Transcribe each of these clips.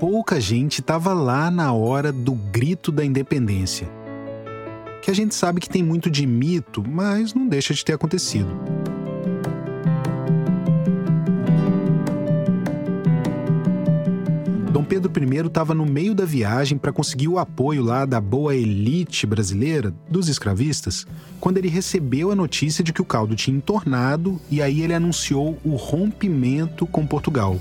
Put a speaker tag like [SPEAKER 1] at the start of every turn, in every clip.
[SPEAKER 1] pouca gente estava lá na hora do grito da independência. Que a gente sabe que tem muito de mito, mas não deixa de ter acontecido. Dom Pedro I estava no meio da viagem para conseguir o apoio lá da boa elite brasileira, dos escravistas, quando ele recebeu a notícia de que o caldo tinha entornado e aí ele anunciou o rompimento com Portugal.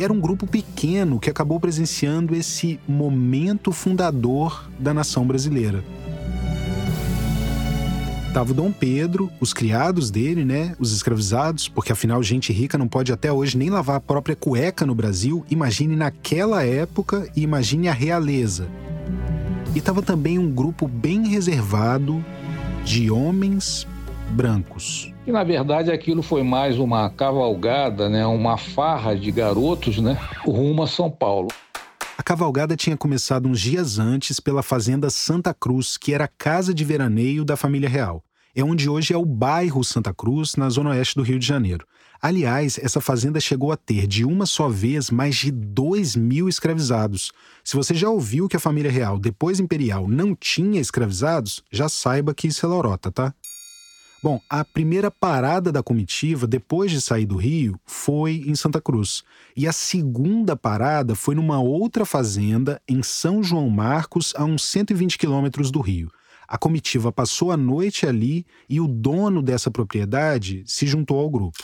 [SPEAKER 1] E era um grupo pequeno que acabou presenciando esse momento fundador da nação brasileira. Tava o Dom Pedro, os criados dele, né? Os escravizados, porque afinal gente rica não pode até hoje nem lavar a própria cueca no Brasil. Imagine naquela época e imagine a realeza. E tava também um grupo bem reservado de homens brancos.
[SPEAKER 2] E na verdade aquilo foi mais uma cavalgada, né? Uma farra de garotos, né? Rumo a São Paulo.
[SPEAKER 1] A cavalgada tinha começado uns dias antes pela fazenda Santa Cruz, que era a casa de veraneio da família real. É onde hoje é o bairro Santa Cruz, na zona oeste do Rio de Janeiro. Aliás, essa fazenda chegou a ter de uma só vez mais de 2 mil escravizados. Se você já ouviu que a família real, depois imperial, não tinha escravizados, já saiba que isso é lorota, tá? Bom, a primeira parada da comitiva, depois de sair do Rio, foi em Santa Cruz. E a segunda parada foi numa outra fazenda em São João Marcos, a uns 120 quilômetros do Rio. A comitiva passou a noite ali e o dono dessa propriedade se juntou ao grupo.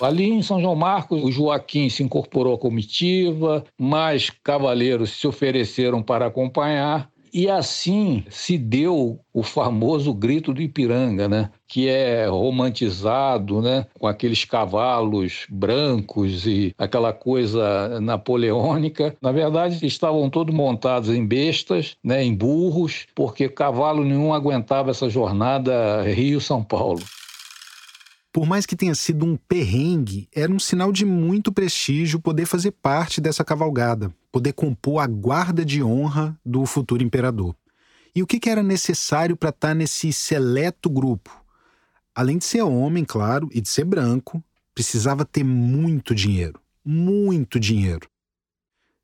[SPEAKER 2] Ali em São João Marcos, o Joaquim se incorporou à comitiva, mais cavaleiros se ofereceram para acompanhar. E assim se deu o famoso grito do Ipiranga, né? que é romantizado, né? com aqueles cavalos brancos e aquela coisa napoleônica. Na verdade, estavam todos montados em bestas, né? em burros, porque cavalo nenhum aguentava essa jornada Rio-São Paulo.
[SPEAKER 1] Por mais que tenha sido um perrengue, era um sinal de muito prestígio poder fazer parte dessa cavalgada, poder compor a guarda de honra do futuro imperador. E o que, era necessário para estar tá nesse seleto grupo? Além de ser homem, claro, e de ser branco, precisava ter muito dinheiro. Muito dinheiro.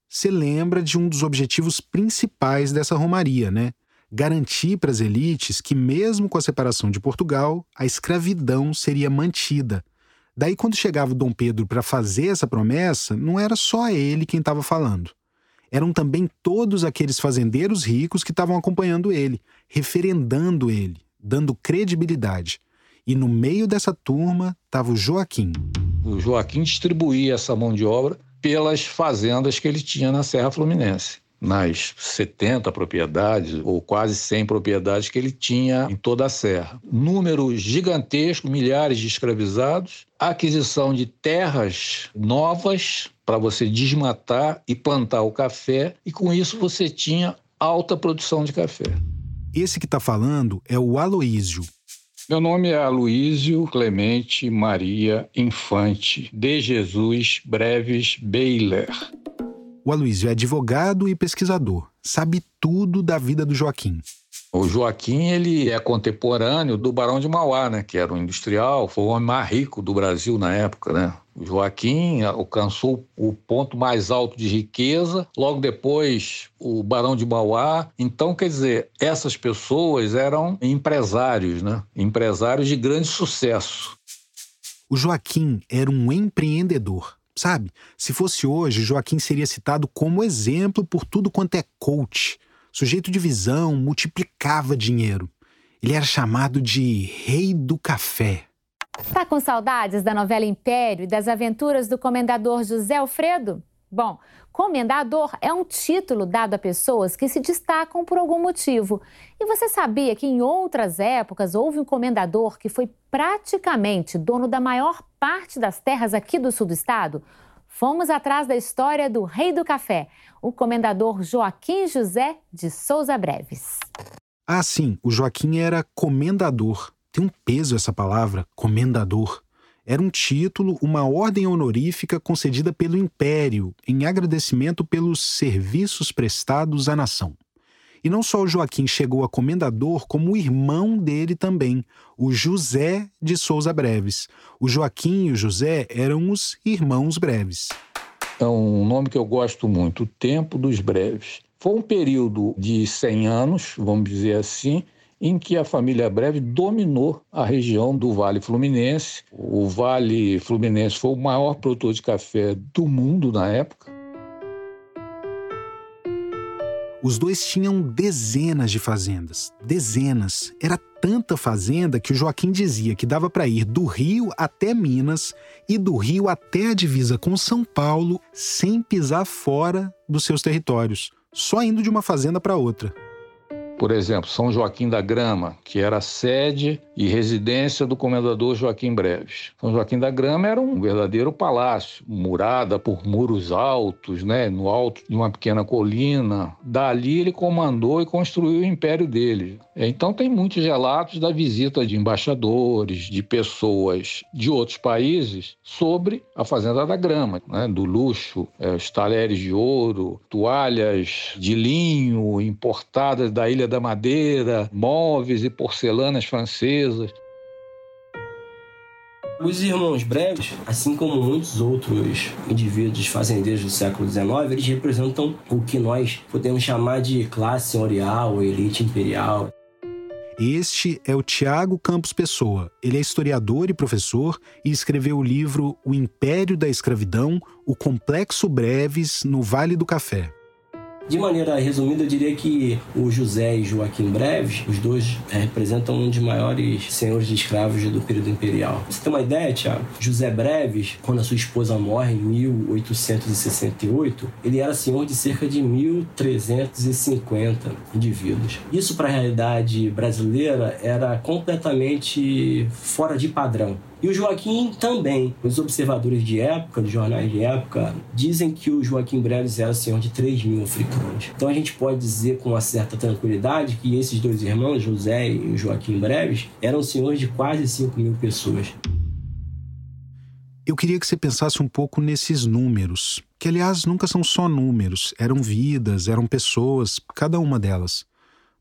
[SPEAKER 1] Você lembra de um dos objetivos principais dessa romaria, né? garantir para as elites que, mesmo com a separação de Portugal, a escravidão seria mantida. Daí, quando chegava o Dom Pedro para fazer essa promessa, não era só ele quem estava falando. Eram também todos aqueles fazendeiros ricos que estavam acompanhando ele, referendando ele, dando credibilidade. E no meio dessa turma estava o Joaquim.
[SPEAKER 2] O Joaquim distribuía essa mão de obra pelas fazendas que ele tinha na Serra Fluminense nas 70 propriedades ou quase 100 propriedades que ele tinha em toda a serra. Número gigantesco, milhares de escravizados, aquisição de terras novas para você desmatar e plantar o café, e com isso você tinha alta produção de café.
[SPEAKER 1] Esse que está falando é o Aloísio.
[SPEAKER 2] Meu nome é Aloísio Clemente Maria Infante de Jesus Breves Beiler.
[SPEAKER 1] O Aloysio é advogado e pesquisador, sabe tudo da vida do Joaquim.
[SPEAKER 2] O Joaquim ele é contemporâneo do Barão de Mauá, né, que era um industrial, foi o homem mais rico do Brasil na época, né? O Joaquim alcançou o ponto mais alto de riqueza, logo depois o Barão de Mauá. Então, quer dizer, essas pessoas eram empresários, né? Empresários de grande sucesso.
[SPEAKER 1] O Joaquim era um empreendedor Sabe? Se fosse hoje, Joaquim seria citado como exemplo por tudo quanto é coach. Sujeito de visão, multiplicava dinheiro. Ele era chamado de Rei do Café.
[SPEAKER 3] Tá com saudades da novela Império e das aventuras do comendador José Alfredo? Bom, comendador é um título dado a pessoas que se destacam por algum motivo. E você sabia que em outras épocas houve um comendador que foi praticamente dono da maior parte das terras aqui do sul do estado? Fomos atrás da história do Rei do Café, o comendador Joaquim José de Souza Breves.
[SPEAKER 1] Ah, sim, o Joaquim era comendador. Tem um peso essa palavra, comendador. Era um título, uma ordem honorífica concedida pelo Império em agradecimento pelos serviços prestados à nação. E não só o Joaquim chegou a comendador, como o irmão dele também, o José de Souza Breves. O Joaquim e o José eram os irmãos Breves.
[SPEAKER 2] É um nome que eu gosto muito, o Tempo dos Breves. Foi um período de 100 anos, vamos dizer assim, em que a família Breve dominou a região do Vale Fluminense. O Vale Fluminense foi o maior produtor de café do mundo na época.
[SPEAKER 1] Os dois tinham dezenas de fazendas, dezenas. Era tanta fazenda que o Joaquim dizia que dava para ir do Rio até Minas e do Rio até a divisa com São Paulo sem pisar fora dos seus territórios, só indo de uma fazenda para outra.
[SPEAKER 2] Por exemplo, São Joaquim da Grama, que era sede e residência do comendador Joaquim Breves. São Joaquim da Grama era um verdadeiro palácio, murada por muros altos, né, no alto de uma pequena colina. Dali ele comandou e construiu o império dele. Então tem muitos relatos da visita de embaixadores, de pessoas de outros países sobre a Fazenda da Grama, né, do luxo, é, os talheres de ouro, toalhas de linho importadas da Ilha da Madeira, móveis e porcelanas francesas.
[SPEAKER 4] Os irmãos Breves, assim como muitos outros indivíduos fazendeiros do século XIX, eles representam o que nós podemos chamar de classe senhorial ou elite imperial.
[SPEAKER 1] Este é o Tiago Campos Pessoa. Ele é historiador e professor e escreveu o livro O Império da Escravidão, o Complexo Breves no Vale do Café.
[SPEAKER 4] De maneira resumida, eu diria que o José e Joaquim Breves, os dois é, representam um dos maiores senhores de escravos do período imperial. Você tem uma ideia, Tiago? José Breves, quando a sua esposa morre em 1868, ele era senhor de cerca de 1.350 indivíduos. Isso, para a realidade brasileira, era completamente fora de padrão. E o Joaquim também. Os observadores de época, dos jornais de época, dizem que o Joaquim Breves era senhor de 3 mil africanos. Então a gente pode dizer com uma certa tranquilidade que esses dois irmãos, José e Joaquim Breves, eram senhores de quase 5 mil pessoas.
[SPEAKER 1] Eu queria que você pensasse um pouco nesses números, que aliás nunca são só números, eram vidas, eram pessoas, cada uma delas.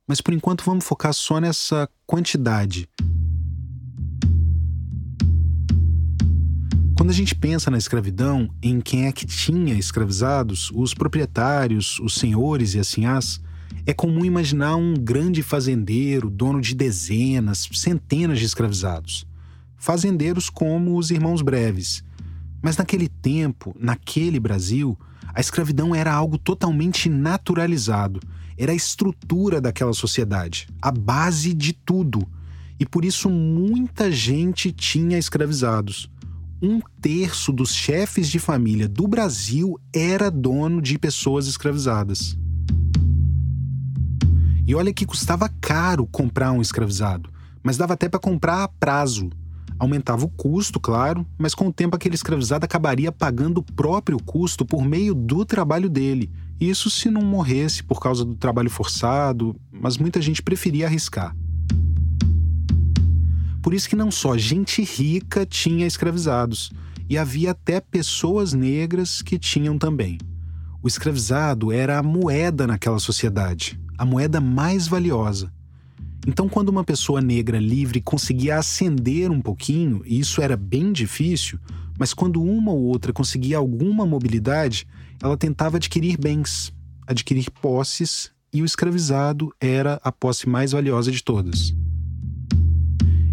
[SPEAKER 1] Mas por enquanto vamos focar só nessa quantidade. Quando a gente pensa na escravidão, em quem é que tinha escravizados, os proprietários, os senhores e assim as, é comum imaginar um grande fazendeiro, dono de dezenas, centenas de escravizados. Fazendeiros como os irmãos Breves. Mas naquele tempo, naquele Brasil, a escravidão era algo totalmente naturalizado. Era a estrutura daquela sociedade, a base de tudo. E por isso muita gente tinha escravizados um terço dos chefes de família do Brasil era dono de pessoas escravizadas. E olha que custava caro comprar um escravizado, mas dava até para comprar a prazo. Aumentava o custo, claro, mas com o tempo aquele escravizado acabaria pagando o próprio custo por meio do trabalho dele. Isso se não morresse por causa do trabalho forçado, mas muita gente preferia arriscar. Por isso que não só gente rica tinha escravizados, e havia até pessoas negras que tinham também. O escravizado era a moeda naquela sociedade, a moeda mais valiosa. Então, quando uma pessoa negra livre conseguia ascender um pouquinho, e isso era bem difícil, mas quando uma ou outra conseguia alguma mobilidade, ela tentava adquirir bens, adquirir posses, e o escravizado era a posse mais valiosa de todas.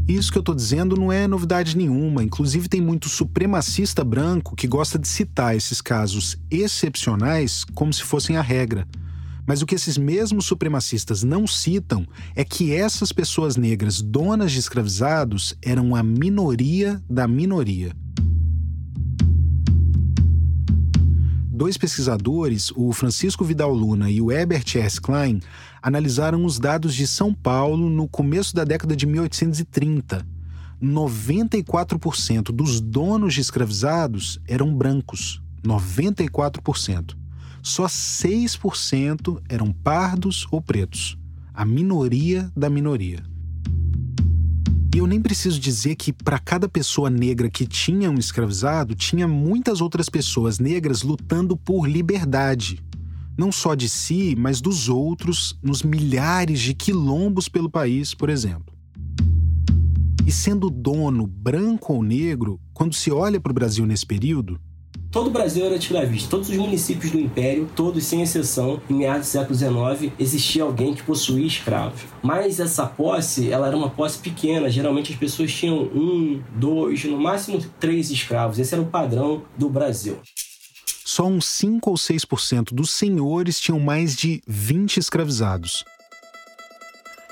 [SPEAKER 1] Isso que eu estou dizendo não é novidade nenhuma, inclusive tem muito supremacista branco que gosta de citar esses casos excepcionais como se fossem a regra. Mas o que esses mesmos supremacistas não citam é que essas pessoas negras donas de escravizados eram a minoria da minoria. Dois pesquisadores, o Francisco Vidal Luna e o Herbert S. Klein, analisaram os dados de São Paulo no começo da década de 1830. 94% dos donos de escravizados eram brancos. 94%. Só 6% eram pardos ou pretos. A minoria da minoria. E eu nem preciso dizer que para cada pessoa negra que tinha um escravizado, tinha muitas outras pessoas negras lutando por liberdade. não só de si, mas dos outros, nos milhares de quilombos pelo país, por exemplo. E sendo dono, branco ou negro, quando se olha para o Brasil nesse período,
[SPEAKER 4] Todo o Brasil era escravista. Todos os municípios do Império, todos sem exceção, em meados do século XIX, existia alguém que possuía escravos. Mas essa posse, ela era uma posse pequena. Geralmente as pessoas tinham um, dois, no máximo três escravos. Esse era o padrão do Brasil.
[SPEAKER 1] Só uns 5 ou 6% dos senhores tinham mais de 20 escravizados.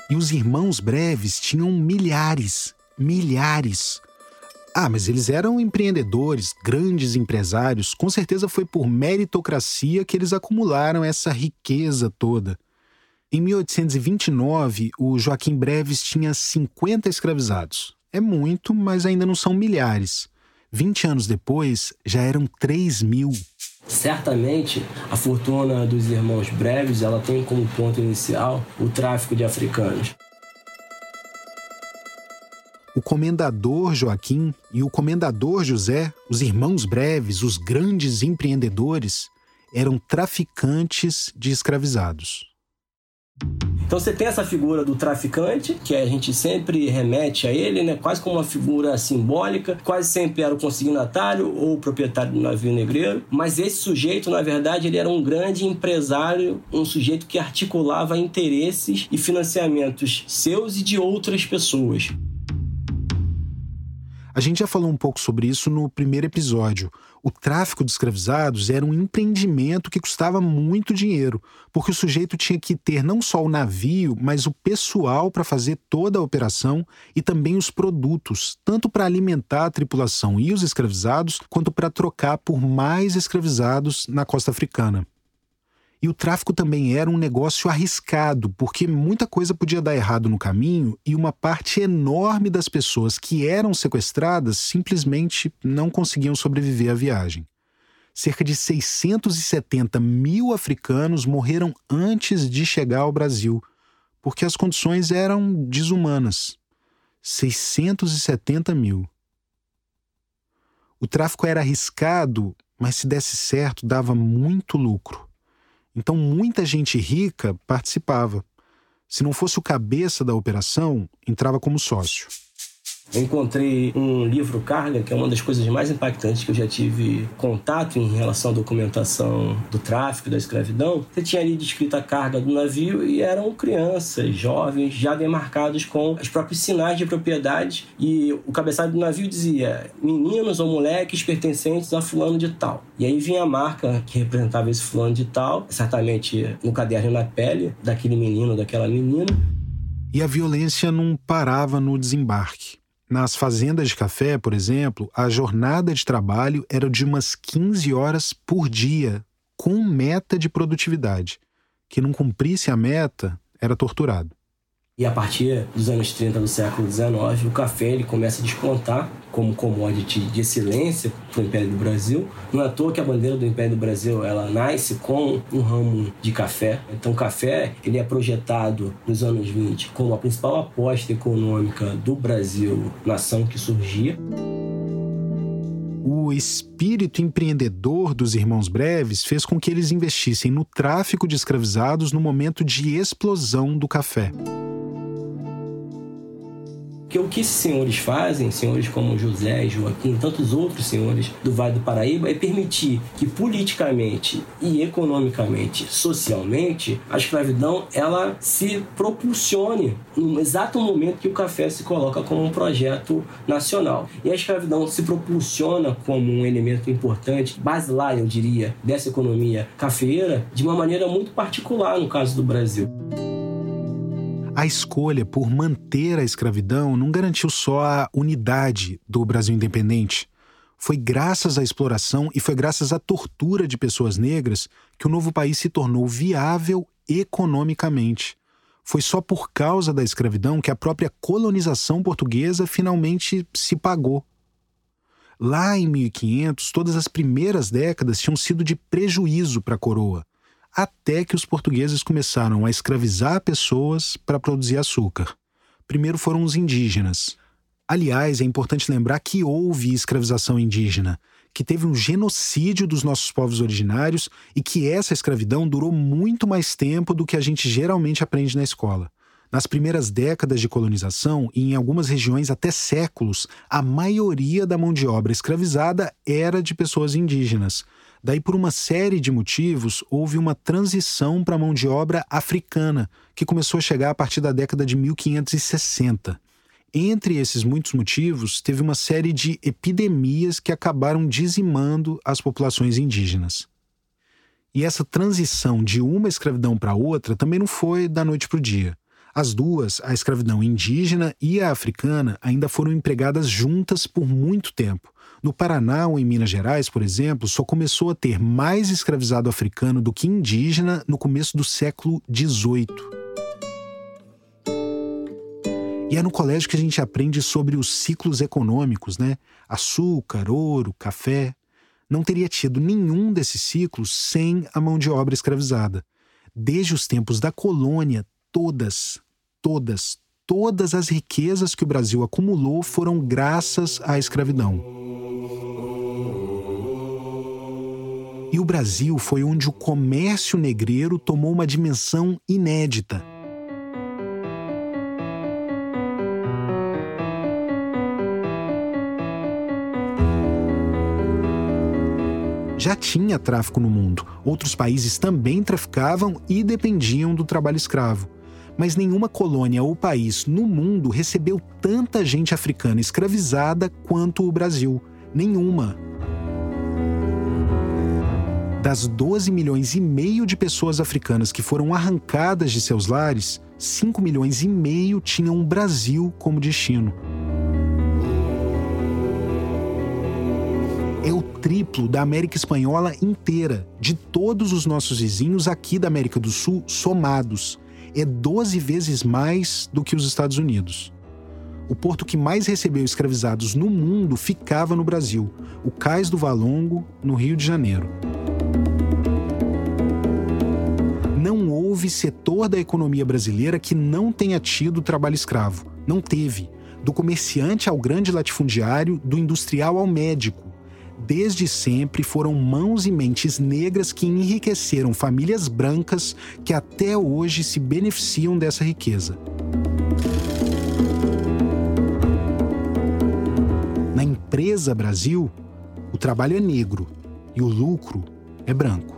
[SPEAKER 1] E os irmãos breves tinham milhares, milhares. Ah, mas eles eram empreendedores, grandes empresários. Com certeza foi por meritocracia que eles acumularam essa riqueza toda. Em 1829, o Joaquim Breves tinha 50 escravizados. É muito, mas ainda não são milhares. 20 anos depois, já eram 3 mil.
[SPEAKER 4] Certamente, a fortuna dos irmãos Breves ela tem como ponto inicial o tráfico de africanos
[SPEAKER 1] o comendador Joaquim e o comendador José, os irmãos breves, os grandes empreendedores, eram traficantes de escravizados.
[SPEAKER 4] Então você tem essa figura do traficante, que a gente sempre remete a ele, né? quase como uma figura simbólica, quase sempre era o consignatário ou o proprietário do navio negreiro, mas esse sujeito, na verdade, ele era um grande empresário, um sujeito que articulava interesses e financiamentos seus e de outras pessoas.
[SPEAKER 1] A gente já falou um pouco sobre isso no primeiro episódio. O tráfico de escravizados era um empreendimento que custava muito dinheiro, porque o sujeito tinha que ter não só o navio, mas o pessoal para fazer toda a operação e também os produtos, tanto para alimentar a tripulação e os escravizados, quanto para trocar por mais escravizados na costa africana. E o tráfico também era um negócio arriscado, porque muita coisa podia dar errado no caminho e uma parte enorme das pessoas que eram sequestradas simplesmente não conseguiam sobreviver à viagem. Cerca de 670 mil africanos morreram antes de chegar ao Brasil, porque as condições eram desumanas. 670 mil. O tráfico era arriscado, mas se desse certo, dava muito lucro. Então, muita gente rica participava. Se não fosse o cabeça da operação, entrava como sócio.
[SPEAKER 4] Eu encontrei um livro carga, que é uma das coisas mais impactantes que eu já tive contato em relação à documentação do tráfico, da escravidão. Você tinha ali descrito a carga do navio e eram crianças, jovens, já demarcados com os próprios sinais de propriedade. E o cabeçalho do navio dizia meninos ou moleques pertencentes a fulano de tal. E aí vinha a marca que representava esse fulano de tal, certamente no caderno na pele daquele menino, daquela menina.
[SPEAKER 1] E a violência não parava no desembarque. Nas fazendas de café, por exemplo, a jornada de trabalho era de umas 15 horas por dia, com meta de produtividade. Quem não cumprisse a meta era torturado.
[SPEAKER 4] E a partir dos anos 30 do século XIX, o café ele começa a despontar como commodity de excelência para o Império do Brasil. Não é à toa que a bandeira do Império do Brasil ela nasce com um ramo de café. Então, o café ele é projetado nos anos 20 como a principal aposta econômica do Brasil, nação que surgia.
[SPEAKER 1] O espírito empreendedor dos irmãos Breves fez com que eles investissem no tráfico de escravizados no momento de explosão do café.
[SPEAKER 4] Porque o que esses senhores fazem, senhores como José, Joaquim e tantos outros senhores do Vale do Paraíba, é permitir que politicamente e economicamente, socialmente, a escravidão ela se propulsione no exato momento que o café se coloca como um projeto nacional. E a escravidão se propulsiona como um elemento importante, basilar, eu diria, dessa economia cafeeira, de uma maneira muito particular no caso do Brasil.
[SPEAKER 1] A escolha por manter a escravidão não garantiu só a unidade do Brasil independente. Foi graças à exploração e foi graças à tortura de pessoas negras que o novo país se tornou viável economicamente. Foi só por causa da escravidão que a própria colonização portuguesa finalmente se pagou. Lá em 1500, todas as primeiras décadas tinham sido de prejuízo para a coroa até que os portugueses começaram a escravizar pessoas para produzir açúcar. Primeiro foram os indígenas. Aliás, é importante lembrar que houve escravização indígena. que teve um genocídio dos nossos povos originários e que essa escravidão durou muito mais tempo do que a gente geralmente aprende na escola. Nas primeiras décadas de colonização, e em algumas regiões até séculos, a maioria da mão de obra escravizada era de pessoas indígenas. Daí, por uma série de motivos, houve uma transição para a mão de obra africana, que começou a chegar a partir da década de 1560. Entre esses muitos motivos, teve uma série de epidemias que acabaram dizimando as populações indígenas. E essa transição de uma escravidão para outra também não foi da noite para o dia. As duas, a escravidão indígena e a africana, ainda foram empregadas juntas por muito tempo. No Paraná ou em Minas Gerais, por exemplo, só começou a ter mais escravizado africano do que indígena no começo do século XVIII. E é no colégio que a gente aprende sobre os ciclos econômicos, né? Açúcar, ouro, café. Não teria tido nenhum desses ciclos sem a mão de obra escravizada. Desde os tempos da colônia, todas, todas, todas as riquezas que o Brasil acumulou foram graças à escravidão. E o Brasil foi onde o comércio negreiro tomou uma dimensão inédita. já tinha tráfico no mundo. Outros países também traficavam e dependiam do trabalho escravo mas nenhuma colônia ou país no mundo recebeu tanta gente africana escravizada quanto o Brasil. Nenhuma. Das 12 milhões e meio de pessoas africanas que foram arrancadas de seus lares, 5 milhões e meio tinham o Brasil como destino. É o triplo da América Espanhola inteira, de todos os nossos vizinhos aqui da América do Sul somados é 12 vezes mais do que os Estados Unidos. O porto que mais recebeu escravizados no mundo ficava no Brasil, o Cais do Valongo, no Rio de Janeiro. Não houve setor da economia brasileira que não tenha tido trabalho escravo. Não teve. Do comerciante ao grande latifundiário, do industrial ao médico desde sempre foram mãos e mentes negras que enriqueceram famílias brancas que até hoje se beneficiam dessa riqueza. Na empresa Brasil, o trabalho é negro e o lucro é branco.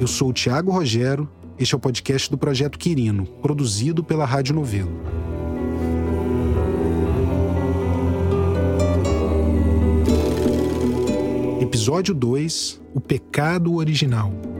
[SPEAKER 1] Eu sou o Tiago Rogero, este é o podcast do Projeto Quirino, produzido pela Rádio Novelo. Episódio 2 O Pecado Original.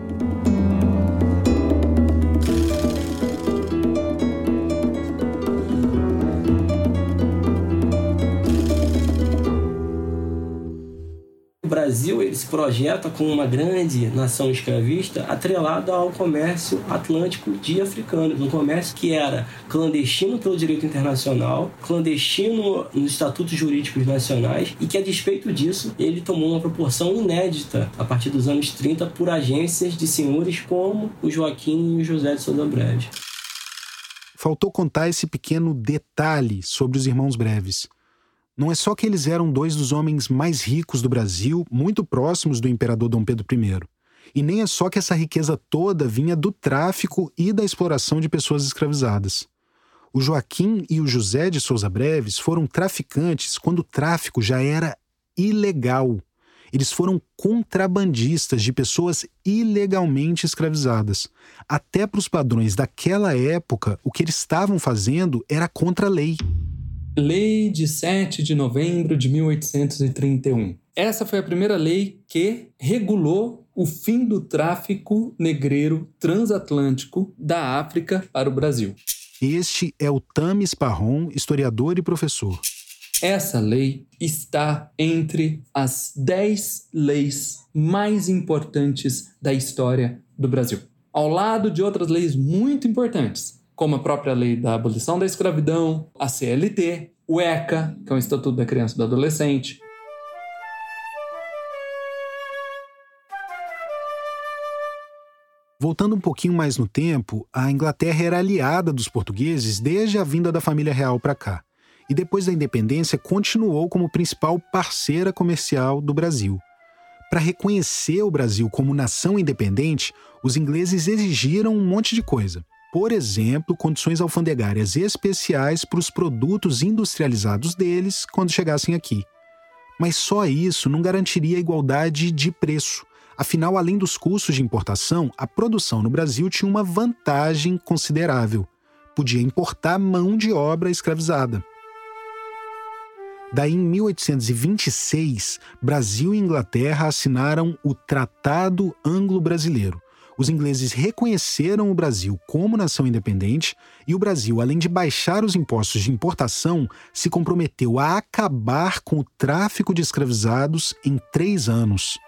[SPEAKER 4] Brasil ele se projeta como uma grande nação escravista atrelada ao comércio atlântico de africanos, um comércio que era clandestino pelo direito internacional, clandestino nos estatutos jurídicos nacionais e que, a despeito disso, ele tomou uma proporção inédita a partir dos anos 30 por agências de senhores como o Joaquim e o José de Souza Breves.
[SPEAKER 1] Faltou contar esse pequeno detalhe sobre os irmãos Breves. Não é só que eles eram dois dos homens mais ricos do Brasil, muito próximos do imperador Dom Pedro I. E nem é só que essa riqueza toda vinha do tráfico e da exploração de pessoas escravizadas. O Joaquim e o José de Souza Breves foram traficantes quando o tráfico já era ilegal. Eles foram contrabandistas de pessoas ilegalmente escravizadas. Até para os padrões daquela época, o que eles estavam fazendo era contra a lei.
[SPEAKER 5] Lei de 7 de novembro de 1831. Essa foi a primeira lei que regulou o fim do tráfico negreiro transatlântico da África para o Brasil.
[SPEAKER 1] Este é o Tamis Parron, historiador e professor.
[SPEAKER 5] Essa lei está entre as 10 leis mais importantes da história do Brasil, ao lado de outras leis muito importantes, como a própria lei da abolição da escravidão, a CLT, o ECA, que é o Estatuto da Criança e do Adolescente.
[SPEAKER 1] Voltando um pouquinho mais no tempo, a Inglaterra era aliada dos portugueses desde a vinda da família real para cá. e depois da independência continuou como principal parceira comercial do Brasil. Para reconhecer o Brasil como nação independente, os ingleses exigiram um monte de coisa. Por exemplo, condições alfandegárias especiais para os produtos industrializados deles quando chegassem aqui. Mas só isso não garantiria igualdade de preço. Afinal, além dos custos de importação, a produção no Brasil tinha uma vantagem considerável. Podia importar mão de obra escravizada. Daí, em 1826, Brasil e Inglaterra assinaram o Tratado Anglo-Brasileiro. Os ingleses reconheceram o Brasil como nação independente e o Brasil, além de baixar os impostos de importação, se comprometeu a acabar com o tráfico de escravizados em três anos.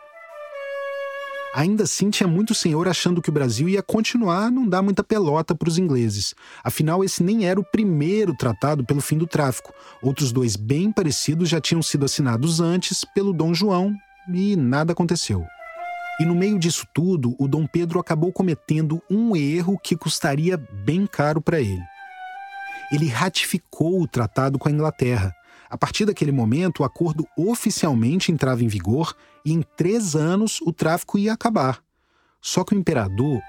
[SPEAKER 1] Ainda assim, tinha muito senhor achando que o Brasil ia continuar a não dar muita pelota para os ingleses. Afinal, esse nem era o primeiro tratado pelo fim do tráfico. Outros dois bem parecidos já tinham sido assinados antes pelo Dom João e nada aconteceu. E no meio disso tudo, o Dom Pedro acabou cometendo um erro que custaria bem caro para ele. Ele ratificou o tratado com a Inglaterra a partir daquele momento, o acordo oficialmente entrava em vigor e em três anos o tráfico ia acabar. Só que o imperador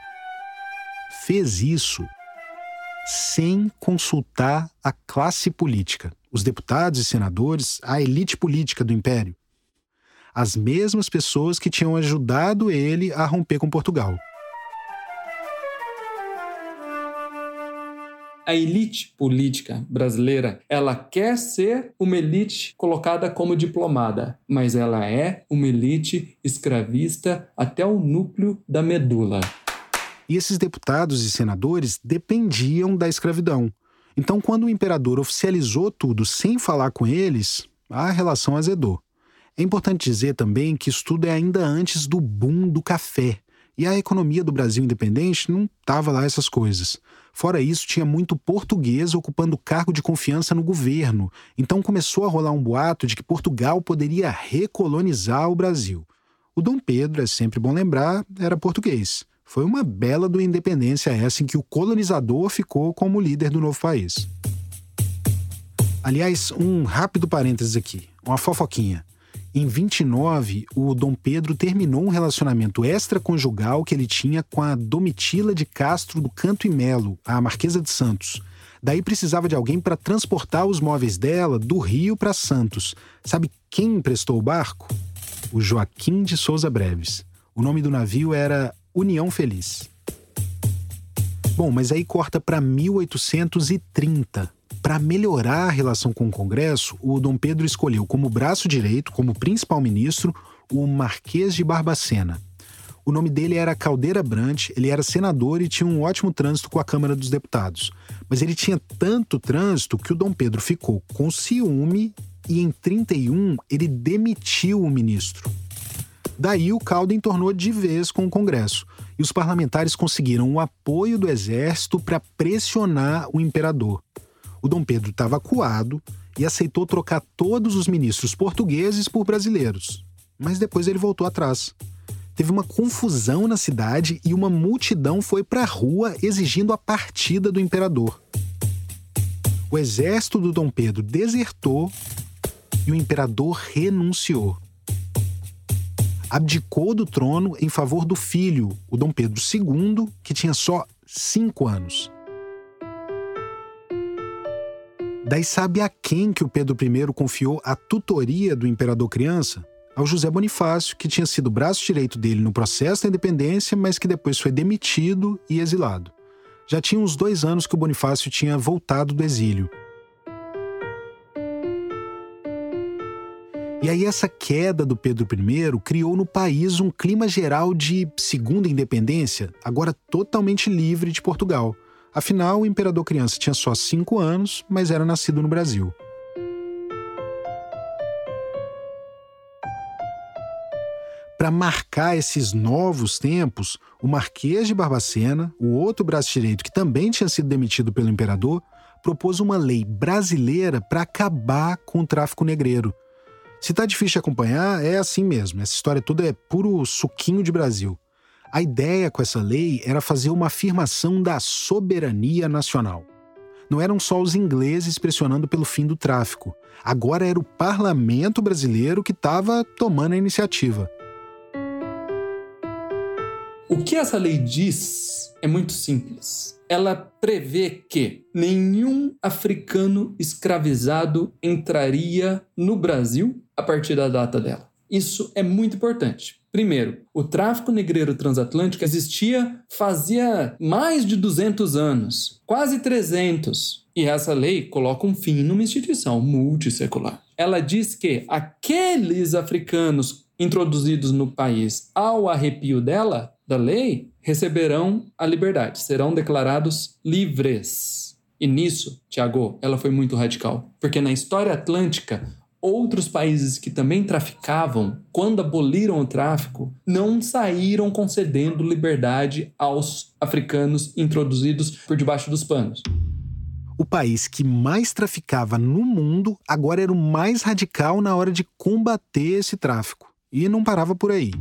[SPEAKER 1] fez isso sem consultar a classe política, os deputados e senadores, a elite política do império. As mesmas pessoas que tinham ajudado ele a romper com Portugal.
[SPEAKER 5] a elite política brasileira, ela quer ser uma elite colocada como diplomada, mas ela é uma elite escravista até o núcleo da medula.
[SPEAKER 1] E esses deputados e senadores dependiam da escravidão. Então, quando o imperador oficializou tudo sem falar com eles, a relação azedou. É importante dizer também que isso tudo é ainda antes do boom do café. E a economia do Brasil independente não estava lá essas coisas. Fora isso, tinha muito português ocupando cargo de confiança no governo. Então começou a rolar um boato de que Portugal poderia recolonizar o Brasil. O Dom Pedro, é sempre bom lembrar, era português. Foi uma bela do independência essa em que o colonizador ficou como líder do novo país. Aliás, um rápido parênteses aqui, uma fofoquinha. Em 29, o Dom Pedro terminou um relacionamento extraconjugal que ele tinha com a Domitila de Castro do Canto e Melo, a Marquesa de Santos. Daí precisava de alguém para transportar os móveis dela do Rio para Santos. Sabe quem emprestou o barco? O Joaquim de Souza Breves. O nome do navio era União Feliz. Bom, mas aí corta para 1830. Para melhorar a relação com o Congresso, o Dom Pedro escolheu como braço direito, como principal ministro, o Marquês de Barbacena. O nome dele era Caldeira Brant, ele era senador e tinha um ótimo trânsito com a Câmara dos Deputados. Mas ele tinha tanto trânsito que o Dom Pedro ficou com ciúme e em 31 ele demitiu o ministro. Daí o caldo entornou de vez com o Congresso e os parlamentares conseguiram o apoio do exército para pressionar o imperador o Dom Pedro estava acuado e aceitou trocar todos os ministros portugueses por brasileiros. Mas depois ele voltou atrás. Teve uma confusão na cidade e uma multidão foi para a rua exigindo a partida do imperador. O exército do Dom Pedro desertou e o imperador renunciou. Abdicou do trono em favor do filho, o Dom Pedro II, que tinha só cinco anos. Daí sabe a quem que o Pedro I confiou a tutoria do imperador criança? Ao José Bonifácio, que tinha sido braço direito dele no processo da independência, mas que depois foi demitido e exilado. Já tinha uns dois anos que o Bonifácio tinha voltado do exílio. E aí, essa queda do Pedro I criou no país um clima geral de segunda independência, agora totalmente livre de Portugal. Afinal, o imperador criança tinha só cinco anos, mas era nascido no Brasil. Para marcar esses novos tempos, o Marquês de Barbacena, o outro braço direito que também tinha sido demitido pelo imperador, propôs uma lei brasileira para acabar com o tráfico negreiro. Se tá difícil de acompanhar, é assim mesmo. Essa história toda é puro suquinho de Brasil. A ideia com essa lei era fazer uma afirmação da soberania nacional. Não eram só os ingleses pressionando pelo fim do tráfico. Agora era o parlamento brasileiro que estava tomando a iniciativa.
[SPEAKER 5] O que essa lei diz é muito simples. Ela prevê que nenhum africano escravizado entraria no Brasil a partir da data dela. Isso é muito importante. Primeiro, o tráfico negreiro transatlântico existia fazia mais de 200 anos, quase 300. E essa lei coloca um fim numa instituição multissecular. Ela diz que aqueles africanos introduzidos no país ao arrepio dela da lei receberão a liberdade, serão declarados livres. E nisso, Tiago, ela foi muito radical, porque na história atlântica, outros países que também traficavam, quando aboliram o tráfico, não saíram concedendo liberdade aos africanos introduzidos por debaixo dos panos.
[SPEAKER 1] O país que mais traficava no mundo agora era o mais radical na hora de combater esse tráfico. E não parava por aí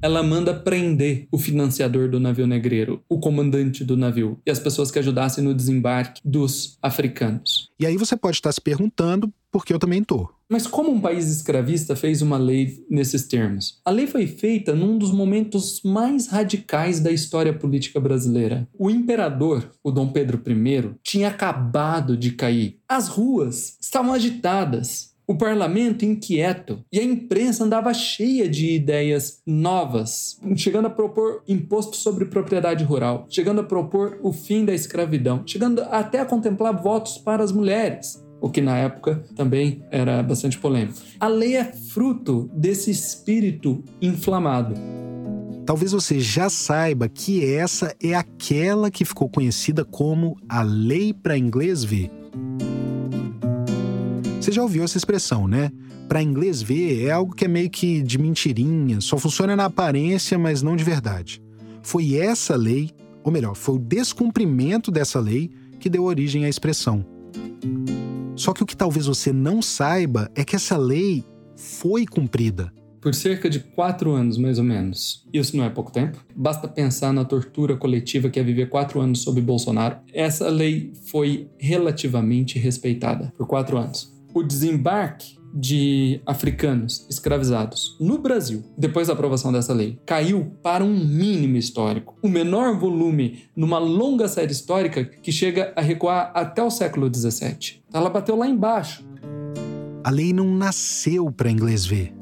[SPEAKER 5] ela manda prender o financiador do navio negreiro, o comandante do navio e as pessoas que ajudassem no desembarque dos africanos.
[SPEAKER 1] E aí você pode estar se perguntando por que eu também tô.
[SPEAKER 5] Mas como um país escravista fez uma lei nesses termos? A lei foi feita num dos momentos mais radicais da história política brasileira. O imperador, o Dom Pedro I, tinha acabado de cair. As ruas estavam agitadas o parlamento inquieto e a imprensa andava cheia de ideias novas, chegando a propor imposto sobre propriedade rural, chegando a propor o fim da escravidão, chegando até a contemplar votos para as mulheres. O que na época também era bastante polêmico. A lei é fruto desse espírito inflamado.
[SPEAKER 1] Talvez você já saiba que essa é aquela que ficou conhecida como a Lei para Inglês Ver. Você já ouviu essa expressão, né? Para inglês ver é algo que é meio que de mentirinha, só funciona na aparência, mas não de verdade. Foi essa lei, ou melhor, foi o descumprimento dessa lei que deu origem à expressão. Só que o que talvez você não saiba é que essa lei foi cumprida.
[SPEAKER 5] Por cerca de quatro anos, mais ou menos. Isso não é pouco tempo. Basta pensar na tortura coletiva que é viver quatro anos sob Bolsonaro. Essa lei foi relativamente respeitada por quatro anos o desembarque de africanos escravizados no Brasil, depois da aprovação dessa lei, caiu para um mínimo histórico. O menor volume numa longa série histórica que chega a recuar até o século XVII. Ela bateu lá embaixo.
[SPEAKER 1] A lei não nasceu para inglês ver.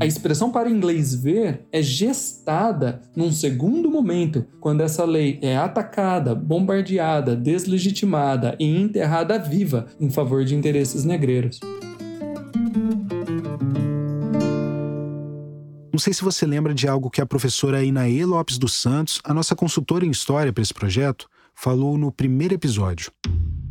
[SPEAKER 5] A expressão para inglês ver é gestada num segundo momento, quando essa lei é atacada, bombardeada, deslegitimada e enterrada viva em favor de interesses negreiros.
[SPEAKER 1] Não sei se você lembra de algo que a professora Inaê Lopes dos Santos, a nossa consultora em história para esse projeto, falou no primeiro episódio.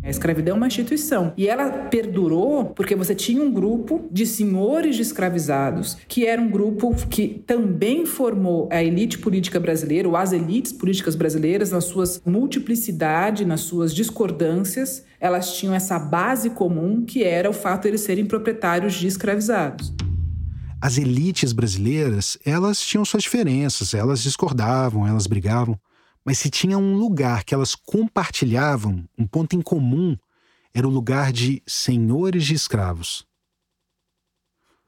[SPEAKER 6] A escravidão é uma instituição e ela perdurou porque você tinha um grupo de senhores de escravizados, que era um grupo que também formou a elite política brasileira, ou as elites políticas brasileiras, nas suas multiplicidade, nas suas discordâncias, elas tinham essa base comum que era o fato de eles serem proprietários de escravizados.
[SPEAKER 1] As elites brasileiras, elas tinham suas diferenças, elas discordavam, elas brigavam. Mas se tinha um lugar que elas compartilhavam, um ponto em comum, era o lugar de senhores de escravos.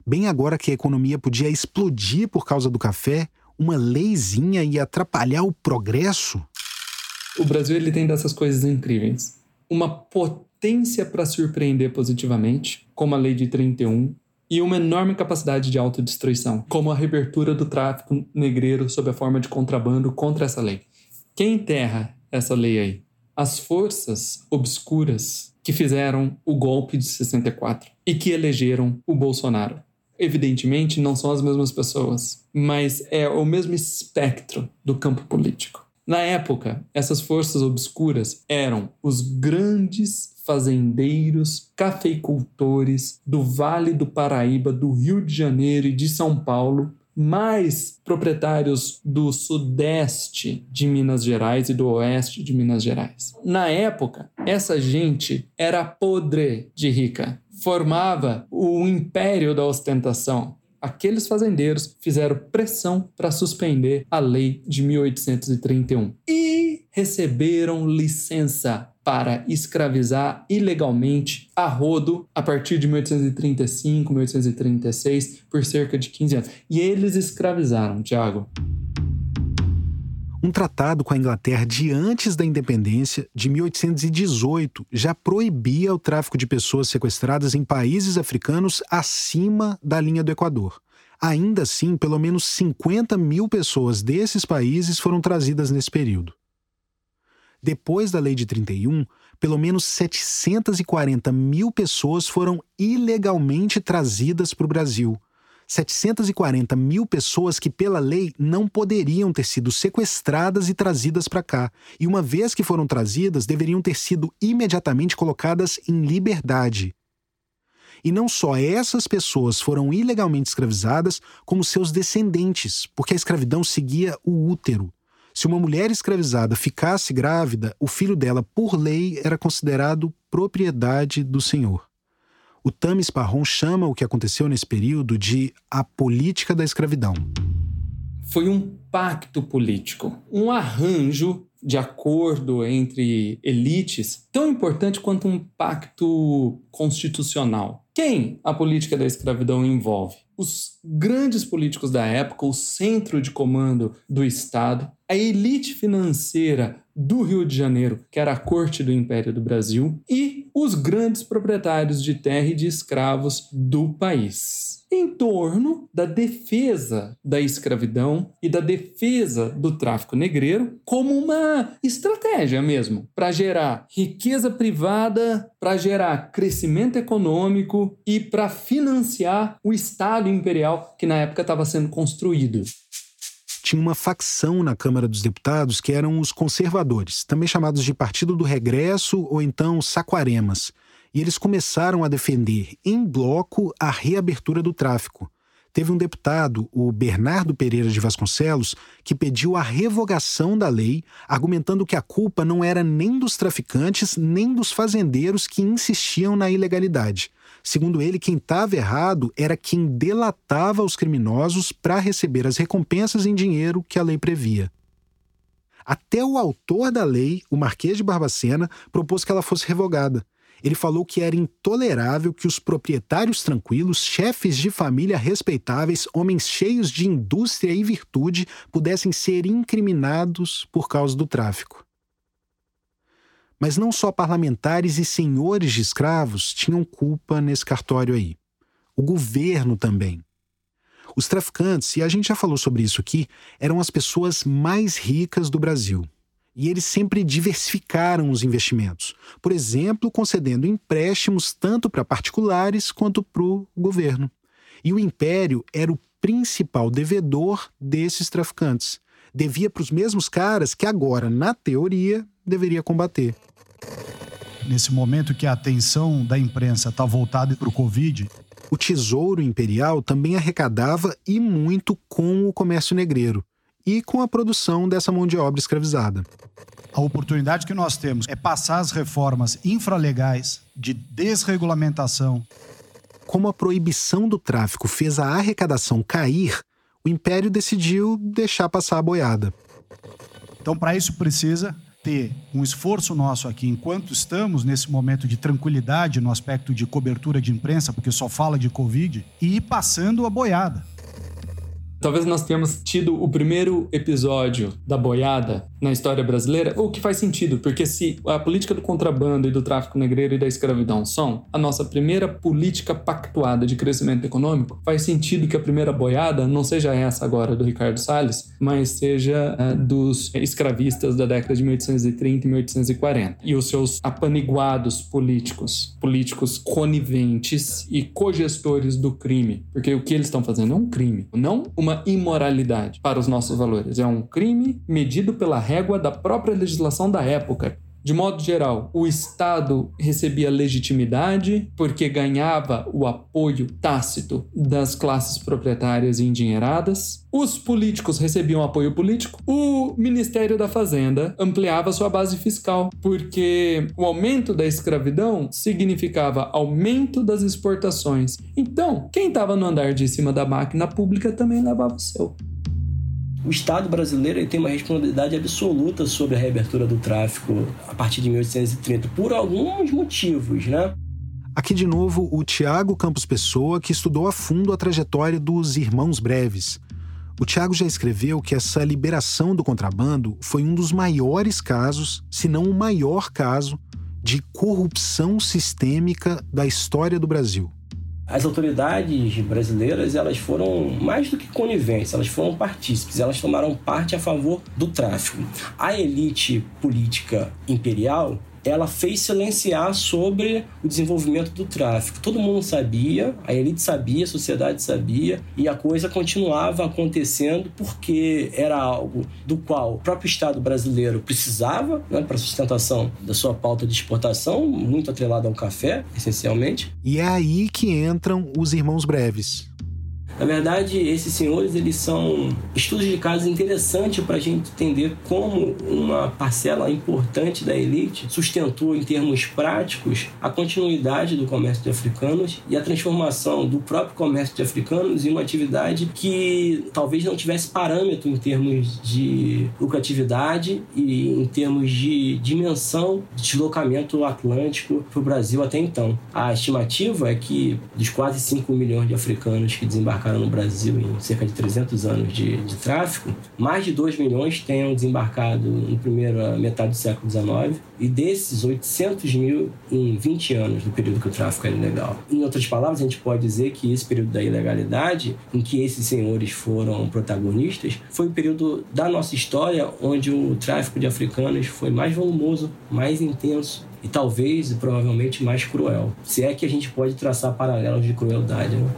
[SPEAKER 1] Bem agora que a economia podia explodir por causa do café, uma leizinha ia atrapalhar o progresso?
[SPEAKER 5] O Brasil ele tem dessas coisas incríveis. Uma potência para surpreender positivamente, como a Lei de 31, e uma enorme capacidade de autodestruição, como a reabertura do tráfico negreiro sob a forma de contrabando contra essa lei. Quem enterra essa lei aí? As forças obscuras que fizeram o golpe de 64 e que elegeram o Bolsonaro. Evidentemente, não são as mesmas pessoas, mas é o mesmo espectro do campo político. Na época, essas forças obscuras eram os grandes fazendeiros, cafeicultores do Vale do Paraíba, do Rio de Janeiro e de São Paulo, mais proprietários do sudeste de Minas Gerais e do oeste de Minas Gerais. Na época, essa gente era podre de rica, formava o império da ostentação. Aqueles fazendeiros fizeram pressão para suspender a lei de 1831 e receberam licença para escravizar ilegalmente a rodo a partir de 1835, 1836, por cerca de 15 anos. E eles escravizaram, Tiago.
[SPEAKER 1] Um tratado com a Inglaterra de antes da independência, de 1818, já proibia o tráfico de pessoas sequestradas em países africanos acima da linha do Equador. Ainda assim, pelo menos 50 mil pessoas desses países foram trazidas nesse período. Depois da Lei de 31, pelo menos 740 mil pessoas foram ilegalmente trazidas para o Brasil. 740 mil pessoas que, pela lei, não poderiam ter sido sequestradas e trazidas para cá. E, uma vez que foram trazidas, deveriam ter sido imediatamente colocadas em liberdade. E não só essas pessoas foram ilegalmente escravizadas, como seus descendentes, porque a escravidão seguia o útero. Se uma mulher escravizada ficasse grávida, o filho dela, por lei, era considerado propriedade do senhor. O Tamis Parron chama o que aconteceu nesse período de a política da escravidão.
[SPEAKER 5] Foi um pacto político, um arranjo de acordo entre elites tão importante quanto um pacto constitucional. Quem a política da escravidão envolve? Os grandes políticos da época, o centro de comando do Estado, a elite financeira do Rio de Janeiro, que era a corte do Império do Brasil, e os grandes proprietários de terra e de escravos do país. Em torno da defesa da escravidão e da defesa do tráfico negreiro como uma estratégia mesmo para gerar riqueza privada, para gerar crescimento econômico e para financiar o Estado imperial que na época estava sendo construído
[SPEAKER 1] tinha uma facção na Câmara dos Deputados que eram os conservadores, também chamados de Partido do Regresso ou então Saquaremas e eles começaram a defender em bloco a reabertura do tráfico. Teve um deputado, o Bernardo Pereira de Vasconcelos, que pediu a revogação da lei, argumentando que a culpa não era nem dos traficantes nem dos fazendeiros que insistiam na ilegalidade. Segundo ele, quem estava errado era quem delatava os criminosos para receber as recompensas em dinheiro que a lei previa. Até o autor da lei, o Marquês de Barbacena, propôs que ela fosse revogada ele falou que era intolerável que os proprietários tranquilos, chefes de família respeitáveis, homens cheios de indústria e virtude pudessem ser incriminados por causa do tráfico. Mas não só parlamentares e senhores de escravos tinham culpa nesse cartório aí. O governo também. Os traficantes, e a gente já falou sobre isso aqui, eram as pessoas mais ricas do Brasil e eles sempre diversificaram os investimentos, por exemplo, concedendo empréstimos tanto para particulares quanto para o governo. E o império era o principal devedor desses traficantes. Devia para os mesmos caras que agora, na teoria, deveria combater.
[SPEAKER 7] Nesse momento que a atenção da imprensa está voltada para o Covid,
[SPEAKER 1] o Tesouro Imperial também arrecadava e muito com o comércio negreiro e com a produção dessa mão de obra escravizada.
[SPEAKER 7] A oportunidade que nós temos é passar as reformas infralegais de desregulamentação.
[SPEAKER 1] Como a proibição do tráfico fez a arrecadação cair, o Império decidiu deixar passar a boiada.
[SPEAKER 7] Então, para isso, precisa ter um esforço nosso aqui, enquanto estamos nesse momento de tranquilidade no aspecto de cobertura de imprensa, porque só fala de Covid, e ir passando a boiada.
[SPEAKER 5] Talvez nós tenhamos tido o primeiro episódio da boiada na história brasileira, o que faz sentido, porque se a política do contrabando e do tráfico negreiro e da escravidão são a nossa primeira política pactuada de crescimento econômico, faz sentido que a primeira boiada não seja essa agora do Ricardo Salles, mas seja uh, dos escravistas da década de 1830 e 1840 e os seus apaniguados políticos, políticos coniventes e cogestores do crime, porque o que eles estão fazendo é um crime, não uma imoralidade para os nossos valores, é um crime medido pela régua da própria legislação da época. De modo geral, o Estado recebia legitimidade porque ganhava o apoio tácito das classes proprietárias e endinheiradas. Os políticos recebiam apoio político. O Ministério da Fazenda ampliava sua base fiscal porque o aumento da escravidão significava aumento das exportações. Então, quem estava no andar de cima da máquina pública também levava o seu.
[SPEAKER 4] O Estado brasileiro tem uma responsabilidade absoluta sobre a reabertura do tráfico a partir de 1830, por alguns motivos, né?
[SPEAKER 1] Aqui de novo o Tiago Campos Pessoa, que estudou a fundo a trajetória dos Irmãos Breves. O Tiago já escreveu que essa liberação do contrabando foi um dos maiores casos, se não o maior caso, de corrupção sistêmica da história do Brasil.
[SPEAKER 4] As autoridades brasileiras elas foram mais do que coniventes, elas foram partícipes, elas tomaram parte a favor do tráfico. A elite política imperial ela fez silenciar sobre o desenvolvimento do tráfico. Todo mundo sabia, a elite sabia, a sociedade sabia, e a coisa continuava acontecendo porque era algo do qual o próprio Estado brasileiro precisava né, para sustentação da sua pauta de exportação, muito atrelada ao café, essencialmente.
[SPEAKER 1] E é aí que entram os irmãos breves.
[SPEAKER 4] Na verdade, esses senhores eles são estudos de casos interessantes para a gente entender como uma parcela importante da elite sustentou em termos práticos a continuidade do comércio de africanos e a transformação do próprio comércio de africanos em uma atividade que talvez não tivesse parâmetro em termos de lucratividade e em termos de dimensão de deslocamento atlântico para o Brasil até então. A estimativa é que dos quase 5 milhões de africanos que desembarcaram no Brasil em cerca de 300 anos de, de tráfico, mais de 2 milhões tenham desembarcado na primeira metade do século XIX e desses 800 mil em 20 anos do período que o tráfico era ilegal. Em outras palavras, a gente pode dizer que esse período da ilegalidade, em que esses senhores foram protagonistas, foi o período da nossa história onde o tráfico de africanos foi mais volumoso, mais intenso e talvez e provavelmente mais cruel. Se é que a gente pode traçar paralelos de crueldade. Né?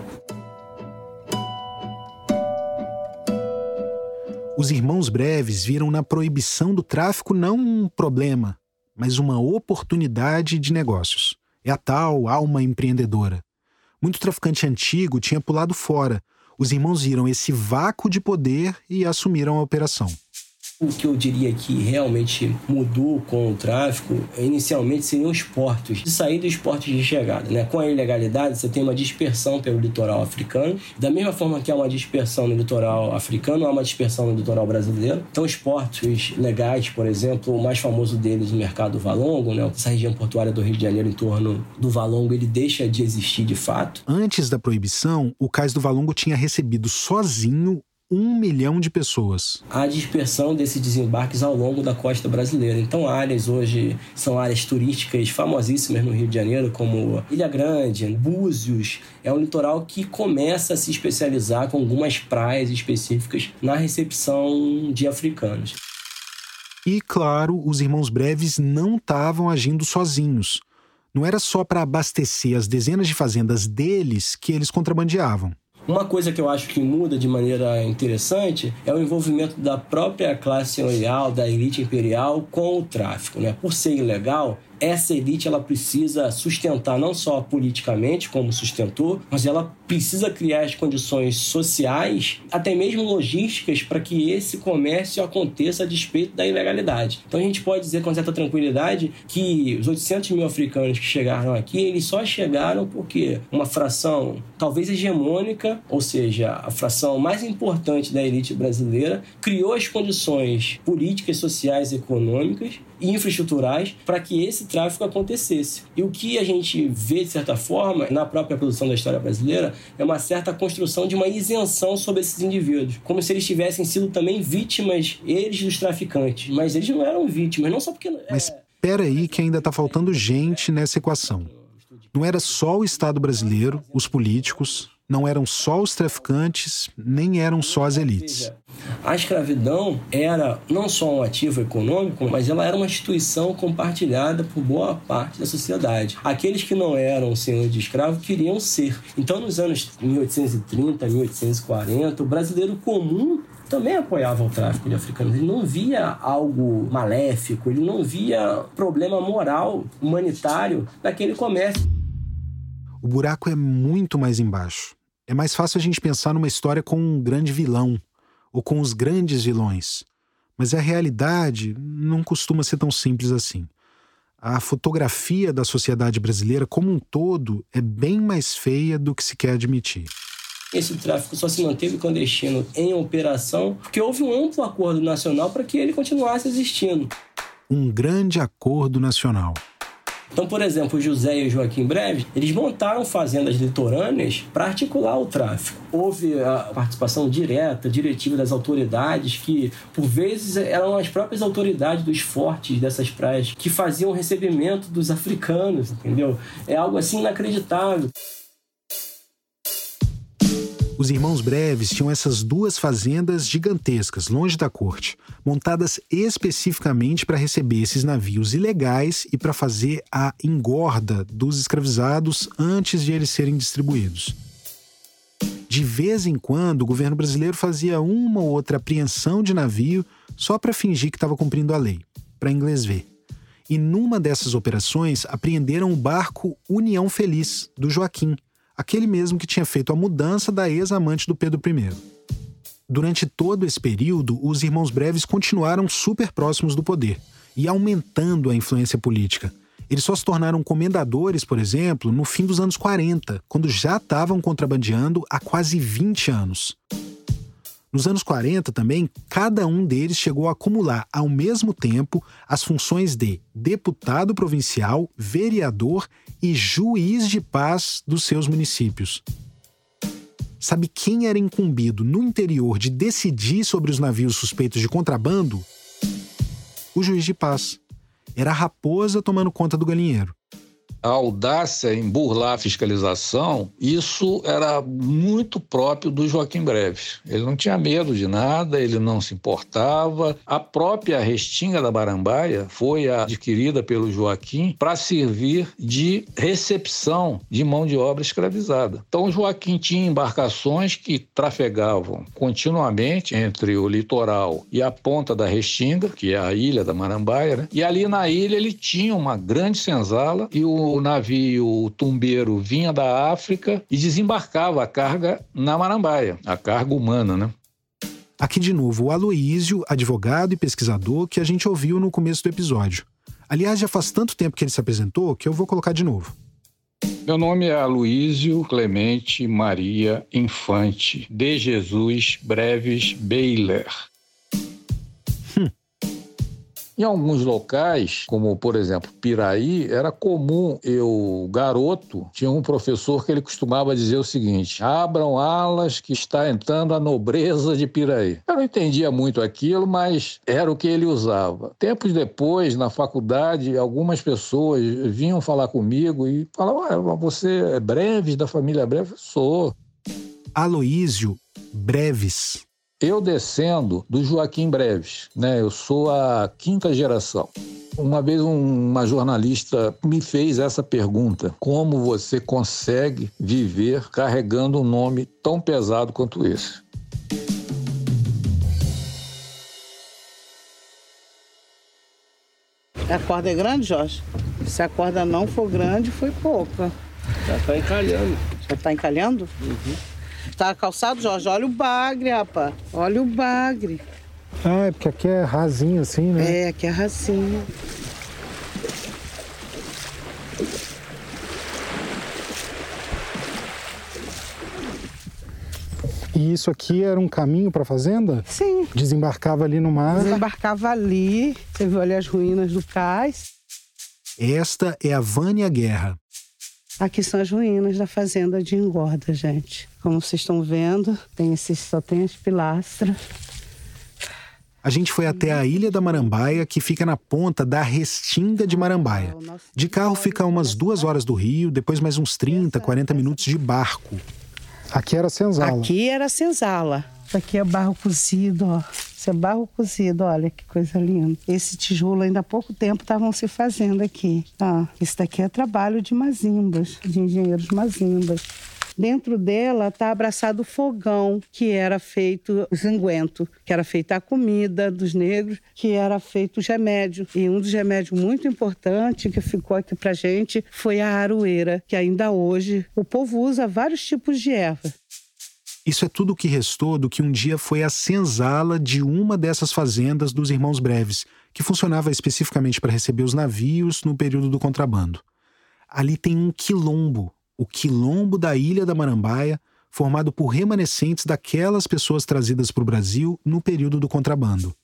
[SPEAKER 1] Os irmãos breves viram na proibição do tráfico não um problema, mas uma oportunidade de negócios. É a tal alma empreendedora. Muito traficante antigo tinha pulado fora. Os irmãos viram esse vácuo de poder e assumiram a operação.
[SPEAKER 4] O que eu diria que realmente mudou com o tráfico, inicialmente seriam os portos, de saída e os portos de chegada. Né? Com a ilegalidade, você tem uma dispersão pelo litoral africano. Da mesma forma que há uma dispersão no litoral africano, há uma dispersão no litoral brasileiro. Então, os portos legais, por exemplo, o mais famoso deles, o Mercado Valongo, né? essa região portuária do Rio de Janeiro em torno do Valongo, ele deixa de existir de fato.
[SPEAKER 1] Antes da proibição, o cais do Valongo tinha recebido sozinho um milhão de pessoas.
[SPEAKER 4] A dispersão desses desembarques ao longo da costa brasileira. Então, áreas hoje são áreas turísticas famosíssimas no Rio de Janeiro, como Ilha Grande, Búzios. É um litoral que começa a se especializar com algumas praias específicas na recepção de africanos.
[SPEAKER 1] E, claro, os irmãos breves não estavam agindo sozinhos. Não era só para abastecer as dezenas de fazendas deles que eles contrabandeavam.
[SPEAKER 4] Uma coisa que eu acho que muda de maneira interessante é o envolvimento da própria classe senhorial, da elite imperial com o tráfico. Né? Por ser ilegal, essa elite ela precisa sustentar não só politicamente, como sustentou, mas ela precisa criar as condições sociais, até mesmo logísticas, para que esse comércio aconteça a despeito da ilegalidade. Então a gente pode dizer com certa tranquilidade que os 800 mil africanos que chegaram aqui, eles só chegaram porque uma fração talvez hegemônica, ou seja, a fração mais importante da elite brasileira, criou as condições políticas, sociais e econômicas infraestruturais para que esse tráfico acontecesse. E o que a gente vê, de certa forma, na própria produção da história brasileira, é uma certa construção de uma isenção sobre esses indivíduos, como se eles tivessem sido também vítimas, eles dos traficantes. Mas eles não eram vítimas, não só porque.
[SPEAKER 1] Mas espera aí que ainda está faltando gente nessa equação. Não era só o Estado brasileiro, os políticos, não eram só os traficantes, nem eram só as elites.
[SPEAKER 4] A escravidão era não só um ativo econômico, mas ela era uma instituição compartilhada por boa parte da sociedade. Aqueles que não eram senhores de escravo queriam ser. Então, nos anos 1830, 1840, o brasileiro comum também apoiava o tráfico de africanos. Ele não via algo maléfico, ele não via problema moral, humanitário naquele comércio.
[SPEAKER 1] O buraco é muito mais embaixo. É mais fácil a gente pensar numa história com um grande vilão ou com os grandes vilões. Mas a realidade não costuma ser tão simples assim. A fotografia da sociedade brasileira como um todo é bem mais feia do que se quer admitir.
[SPEAKER 4] Esse tráfico só se manteve clandestino em operação porque houve um amplo acordo nacional para que ele continuasse existindo.
[SPEAKER 1] Um grande acordo nacional.
[SPEAKER 4] Então, por exemplo, o José e o Joaquim Breves, eles montaram fazendas litorâneas para articular o tráfico. Houve a participação direta, diretiva das autoridades, que por vezes eram as próprias autoridades dos fortes dessas praias que faziam o recebimento dos africanos, entendeu? É algo assim inacreditável.
[SPEAKER 1] Os irmãos Breves tinham essas duas fazendas gigantescas, longe da corte, montadas especificamente para receber esses navios ilegais e para fazer a engorda dos escravizados antes de eles serem distribuídos. De vez em quando, o governo brasileiro fazia uma ou outra apreensão de navio só para fingir que estava cumprindo a lei, para inglês ver. E numa dessas operações, apreenderam o barco União Feliz, do Joaquim, aquele mesmo que tinha feito a mudança da ex-amante do Pedro I. Durante todo esse período, os irmãos Breves continuaram super próximos do poder e aumentando a influência política. Eles só se tornaram comendadores, por exemplo, no fim dos anos 40, quando já estavam contrabandeando há quase 20 anos. Nos anos 40 também, cada um deles chegou a acumular ao mesmo tempo as funções de deputado provincial, vereador e juiz de paz dos seus municípios. Sabe quem era incumbido no interior de decidir sobre os navios suspeitos de contrabando? O juiz de paz. Era a raposa tomando conta do galinheiro
[SPEAKER 2] a audácia em burlar a fiscalização, isso era muito próprio do Joaquim Breves. Ele não tinha medo de nada, ele não se importava. A própria Restinga da Barambaia foi adquirida pelo Joaquim para servir de recepção de mão de obra escravizada. Então, Joaquim tinha embarcações que trafegavam continuamente entre o litoral e a ponta da Restinga, que é a ilha da Marambaia, né? e ali na ilha ele tinha uma grande senzala e o o navio tumbeiro vinha da África e desembarcava a carga na Marambaia, a carga humana, né?
[SPEAKER 1] Aqui de novo o Aloísio, advogado e pesquisador que a gente ouviu no começo do episódio. Aliás, já faz tanto tempo que ele se apresentou que eu vou colocar de novo.
[SPEAKER 2] Meu nome é Aloísio Clemente Maria Infante de Jesus Breves Beiler. Em alguns locais, como por exemplo Piraí, era comum eu, garoto, tinha um professor que ele costumava dizer o seguinte: abram alas que está entrando a nobreza de Piraí. Eu não entendia muito aquilo, mas era o que ele usava. Tempos depois, na faculdade, algumas pessoas vinham falar comigo e falavam: você é Breves, da família Breves? Sou.
[SPEAKER 1] Aloísio Breves
[SPEAKER 2] eu descendo do Joaquim Breves, né? Eu sou a quinta geração. Uma vez uma jornalista me fez essa pergunta: como você consegue viver carregando um nome tão pesado quanto esse?
[SPEAKER 8] A corda é grande, Jorge? Se a corda não for grande, foi pouca.
[SPEAKER 4] Já está encalhando.
[SPEAKER 8] Já está encalhando?
[SPEAKER 4] Uhum.
[SPEAKER 8] Tá calçado, Jorge? Olha o bagre, rapaz. Olha o bagre.
[SPEAKER 1] Ah, é porque aqui é rasinho assim, né?
[SPEAKER 8] É, aqui é rasinho.
[SPEAKER 1] E isso aqui era um caminho para a fazenda?
[SPEAKER 8] Sim.
[SPEAKER 1] Desembarcava ali no mar?
[SPEAKER 8] Desembarcava ali. Você viu ali as ruínas do cais.
[SPEAKER 1] Esta é a Vânia Guerra,
[SPEAKER 8] Aqui são as ruínas da fazenda de engorda, gente. Como vocês estão vendo, tem esses, só tem as pilastras.
[SPEAKER 1] A gente foi até a Ilha da Marambaia, que fica na ponta da Restinga de Marambaia. De carro fica umas duas horas do Rio, depois mais uns 30, 40 minutos de barco. Aqui era senzala.
[SPEAKER 8] Aqui era senzala. Isso aqui é barro cozido, ó. Isso é barro cozido, olha que coisa linda. Esse tijolo ainda há pouco tempo estavam se fazendo aqui. Ah, esse daqui é trabalho de mazimbas, de engenheiros mazimbas. Dentro dela está abraçado o fogão, que era feito o zinguento, que era feita a comida dos negros, que era feito o remédio. E um dos remédios muito importantes que ficou aqui para gente foi a aroeira, que ainda hoje o povo usa vários tipos de erva.
[SPEAKER 1] Isso é tudo o que restou do que um dia foi a senzala de uma dessas fazendas dos Irmãos Breves, que funcionava especificamente para receber os navios no período do contrabando. Ali tem um quilombo, o quilombo da Ilha da Marambaia, formado por remanescentes daquelas pessoas trazidas para o Brasil no período do contrabando.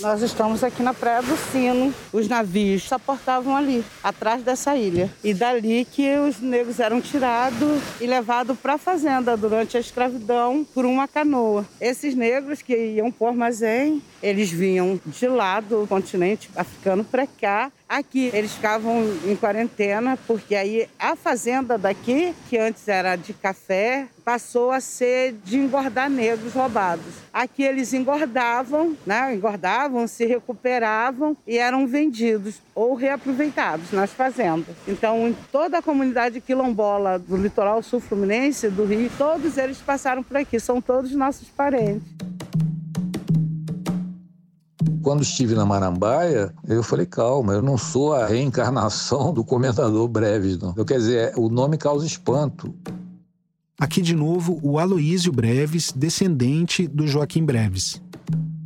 [SPEAKER 8] Nós estamos aqui na Praia do Sino. Os navios só portavam ali, atrás dessa ilha. E dali que os negros eram tirados e levados para a fazenda durante a escravidão por uma canoa. Esses negros que iam por armazém, eles vinham de lá do continente africano para cá Aqui eles ficavam em quarentena, porque aí a fazenda daqui, que antes era de café, passou a ser de engordar negros roubados. Aqui eles engordavam, né? engordavam, se recuperavam e eram vendidos ou reaproveitados nas fazendas. Então, em toda a comunidade quilombola do litoral sul-fluminense, do Rio, todos eles passaram por aqui, são todos nossos parentes.
[SPEAKER 2] Quando estive na Marambaia, eu falei, calma, eu não sou a reencarnação do Comendador Breves, não. Eu, quer dizer, o nome causa espanto.
[SPEAKER 1] Aqui de novo o Aloísio Breves, descendente do Joaquim Breves.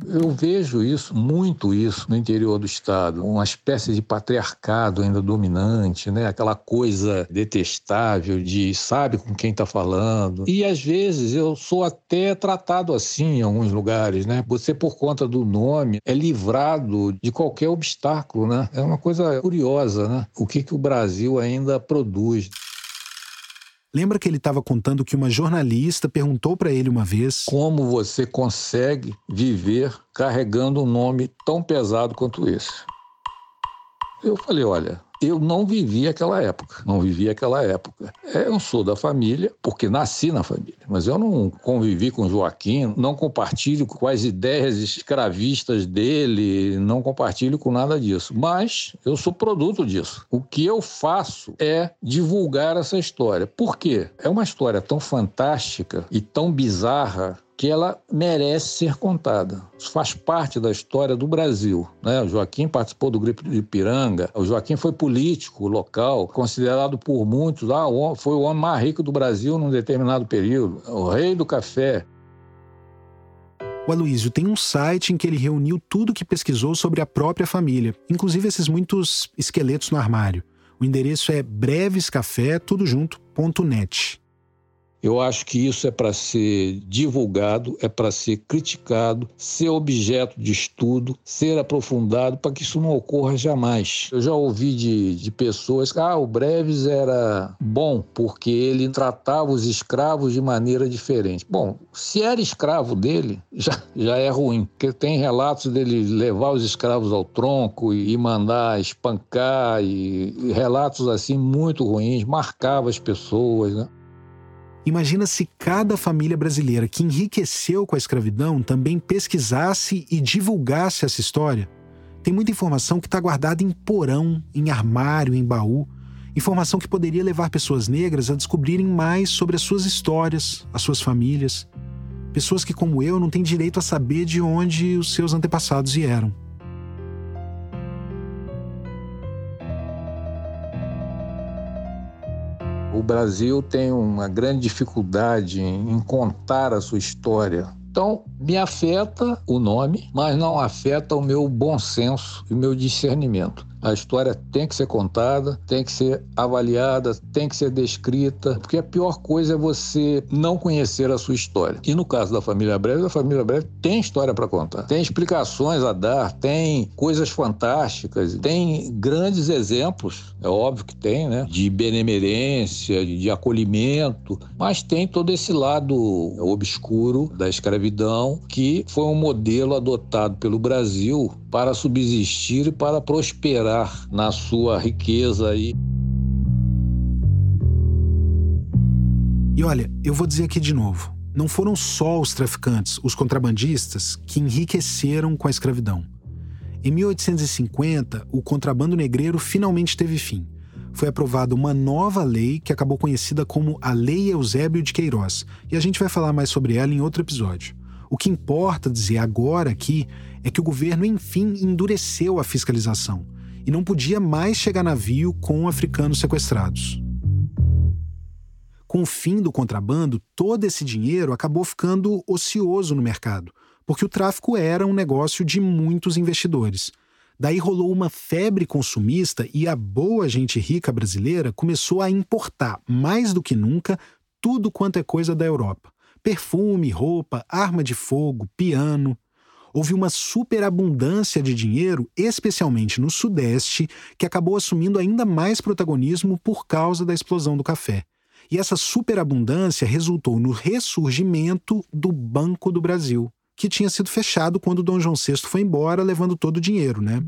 [SPEAKER 2] Eu vejo isso, muito isso, no interior do Estado. Uma espécie de patriarcado ainda dominante, né? aquela coisa detestável de sabe com quem está falando. E às vezes eu sou até tratado assim em alguns lugares. Né? Você, por conta do nome, é livrado de qualquer obstáculo. Né? É uma coisa curiosa né? o que, que o Brasil ainda produz.
[SPEAKER 1] Lembra que ele estava contando que uma jornalista perguntou para ele uma vez:
[SPEAKER 2] Como você consegue viver carregando um nome tão pesado quanto esse? Eu falei: Olha, eu não vivi aquela época, não vivi aquela época. É, eu sou da família, porque nasci na família, mas eu não convivi com Joaquim, não compartilho com as ideias escravistas dele, não compartilho com nada disso. Mas eu sou produto disso. O que eu faço é divulgar essa história. Por quê? É uma história tão fantástica e tão bizarra que ela merece ser contada. Isso faz parte da história do Brasil. Né? O Joaquim participou do Gripe de Ipiranga, o Joaquim foi político local, considerado por muitos, ah, foi o homem mais rico do Brasil num determinado período, o rei do café.
[SPEAKER 1] O Aloysio tem um site em que ele reuniu tudo que pesquisou sobre a própria família, inclusive esses muitos esqueletos no armário. O endereço é brevescafé, tudo junto, ponto net.
[SPEAKER 2] Eu acho que isso é para ser divulgado, é para ser criticado, ser objeto de estudo, ser aprofundado, para que isso não ocorra jamais. Eu já ouvi de, de pessoas que ah, o Breves era bom porque ele tratava os escravos de maneira diferente. Bom, se era escravo dele, já, já é ruim, porque tem relatos dele levar os escravos ao tronco e, e mandar espancar, e, e relatos assim muito ruins, marcava as pessoas, né?
[SPEAKER 1] Imagina se cada família brasileira que enriqueceu com a escravidão também pesquisasse e divulgasse essa história. Tem muita informação que está guardada em porão, em armário, em baú. Informação que poderia levar pessoas negras a descobrirem mais sobre as suas histórias, as suas famílias. Pessoas que, como eu, não têm direito a saber de onde os seus antepassados vieram.
[SPEAKER 2] O Brasil tem uma grande dificuldade em contar a sua história. Então, me afeta o nome, mas não afeta o meu bom senso e o meu discernimento. A história tem que ser contada, tem que ser avaliada, tem que ser descrita, porque a pior coisa é você não conhecer a sua história. E no caso da família Breve, a família Breve tem história para contar, tem explicações a dar, tem coisas fantásticas, tem grandes exemplos, é óbvio que tem, né? De benemerência, de acolhimento, mas tem todo esse lado obscuro da escravidão que foi um modelo adotado pelo Brasil para subsistir e para prosperar na sua riqueza aí.
[SPEAKER 1] E olha, eu vou dizer aqui de novo: não foram só os traficantes, os contrabandistas, que enriqueceram com a escravidão. Em 1850, o contrabando negreiro finalmente teve fim. Foi aprovada uma nova lei que acabou conhecida como a Lei Eusébio de Queiroz, e a gente vai falar mais sobre ela em outro episódio. O que importa dizer agora aqui é que o governo, enfim, endureceu a fiscalização e não podia mais chegar navio com africanos sequestrados. Com o fim do contrabando, todo esse dinheiro acabou ficando ocioso no mercado, porque o tráfico era um negócio de muitos investidores. Daí rolou uma febre consumista e a boa gente rica brasileira começou a importar, mais do que nunca, tudo quanto é coisa da Europa: perfume, roupa, arma de fogo, piano. Houve uma superabundância de dinheiro, especialmente no Sudeste, que acabou assumindo ainda mais protagonismo por causa da explosão do café. E essa superabundância resultou no ressurgimento do Banco do Brasil, que tinha sido fechado quando Dom João VI foi embora, levando todo o dinheiro, né?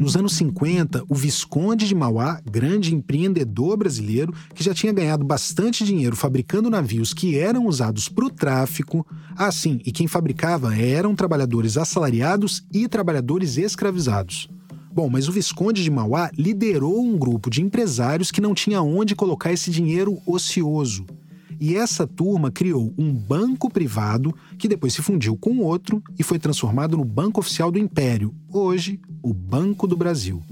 [SPEAKER 1] Nos anos 50, o Visconde de Mauá, grande empreendedor brasileiro que já tinha ganhado bastante dinheiro fabricando navios que eram usados para o tráfico, assim, e quem fabricava eram trabalhadores assalariados e trabalhadores escravizados. Bom, mas o Visconde de Mauá liderou um grupo de empresários que não tinha onde colocar esse dinheiro ocioso. E essa turma criou um banco privado que depois se fundiu com outro e foi transformado no Banco Oficial do Império, hoje, o Banco do Brasil.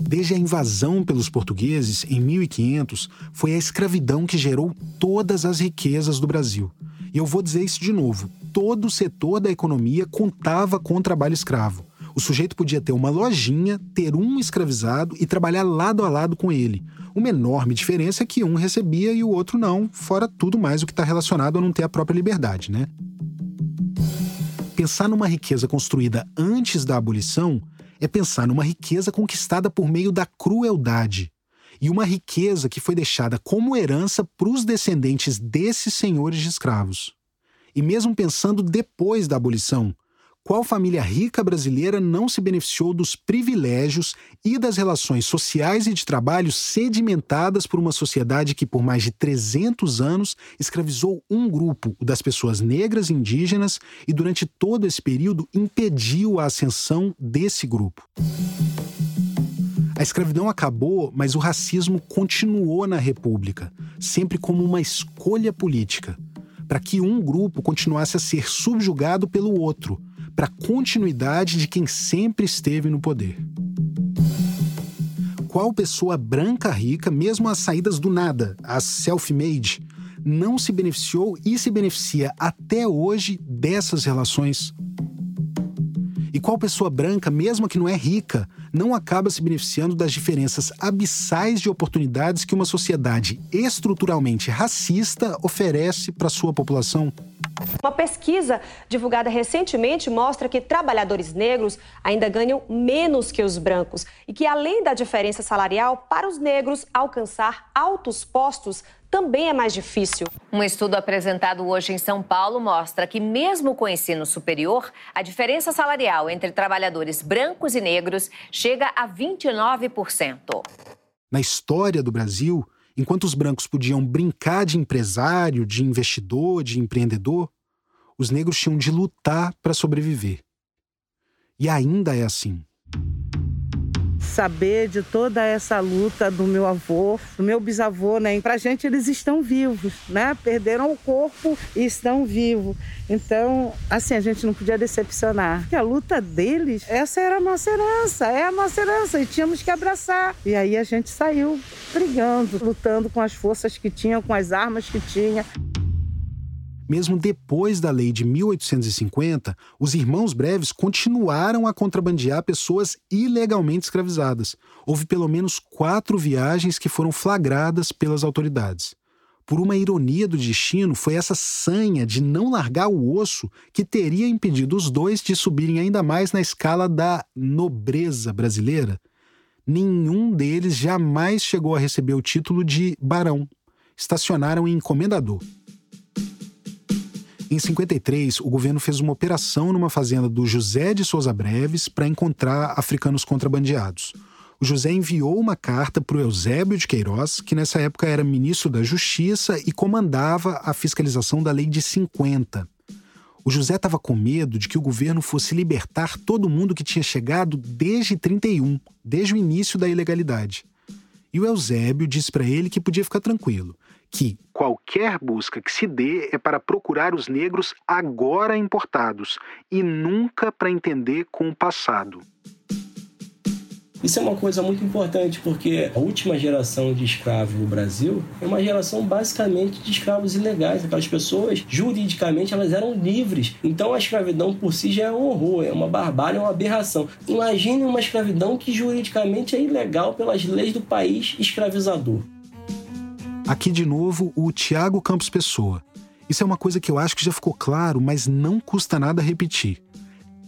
[SPEAKER 1] Desde a invasão pelos portugueses em 1500, foi a escravidão que gerou todas as riquezas do Brasil. E eu vou dizer isso de novo: todo o setor da economia contava com o trabalho escravo. O sujeito podia ter uma lojinha, ter um escravizado e trabalhar lado a lado com ele. Uma enorme diferença é que um recebia e o outro não, fora tudo mais o que está relacionado a não ter a própria liberdade, né? Pensar numa riqueza construída antes da abolição é pensar numa riqueza conquistada por meio da crueldade. E uma riqueza que foi deixada como herança para os descendentes desses senhores de escravos. E mesmo pensando depois da abolição, qual família rica brasileira não se beneficiou dos privilégios e das relações sociais e de trabalho sedimentadas por uma sociedade que, por mais de 300 anos, escravizou um grupo, o das pessoas negras e indígenas, e durante todo esse período impediu a ascensão desse grupo? A escravidão acabou, mas o racismo continuou na República, sempre como uma escolha política, para que um grupo continuasse a ser subjugado pelo outro para a continuidade de quem sempre esteve no poder. Qual pessoa branca rica, mesmo às saídas do nada, as self-made, não se beneficiou e se beneficia até hoje dessas relações? E qual pessoa branca, mesmo que não é rica, não acaba se beneficiando das diferenças abissais de oportunidades que uma sociedade estruturalmente racista oferece para sua população?
[SPEAKER 9] Uma pesquisa divulgada recentemente mostra que trabalhadores negros ainda ganham menos que os brancos e que, além da diferença salarial, para os negros alcançar altos postos também é mais difícil.
[SPEAKER 10] Um estudo apresentado hoje em São Paulo mostra que, mesmo com o ensino superior, a diferença salarial entre trabalhadores brancos e negros chega a 29%.
[SPEAKER 1] Na história do Brasil, enquanto os brancos podiam brincar de empresário, de investidor, de empreendedor, os negros tinham de lutar para sobreviver. E ainda é assim
[SPEAKER 8] saber de toda essa luta do meu avô, do meu bisavô, né? Pra gente eles estão vivos, né? Perderam o corpo e estão vivos. Então, assim, a gente não podia decepcionar. Porque a luta deles, essa era a nossa herança, é a nossa herança e tínhamos que abraçar. E aí a gente saiu brigando, lutando com as forças que tinha, com as armas que tinha.
[SPEAKER 1] Mesmo depois da lei de 1850, os irmãos breves continuaram a contrabandear pessoas ilegalmente escravizadas. Houve pelo menos quatro viagens que foram flagradas pelas autoridades. Por uma ironia do destino, foi essa sanha de não largar o osso que teria impedido os dois de subirem ainda mais na escala da nobreza brasileira. Nenhum deles jamais chegou a receber o título de barão. Estacionaram em comendador. Em 53, o governo fez uma operação numa fazenda do José de Souza Breves para encontrar africanos contrabandeados. O José enviou uma carta para o Eusébio de Queiroz, que nessa época era ministro da Justiça e comandava a fiscalização da Lei de 50. O José estava com medo de que o governo fosse libertar todo mundo que tinha chegado desde 31, desde o início da ilegalidade. E o Eusébio disse para ele que podia ficar tranquilo, que qualquer busca que se dê é para procurar os negros agora importados e nunca para entender com o passado.
[SPEAKER 4] Isso é uma coisa muito importante porque a última geração de escravos no Brasil é uma geração basicamente de escravos ilegais. Aquelas pessoas, juridicamente, elas eram livres. Então a escravidão por si já é um horror, é uma barbárie, é uma aberração. Imagine uma escravidão que juridicamente é ilegal pelas leis do país escravizador.
[SPEAKER 1] Aqui de novo o Tiago Campos Pessoa. Isso é uma coisa que eu acho que já ficou claro, mas não custa nada repetir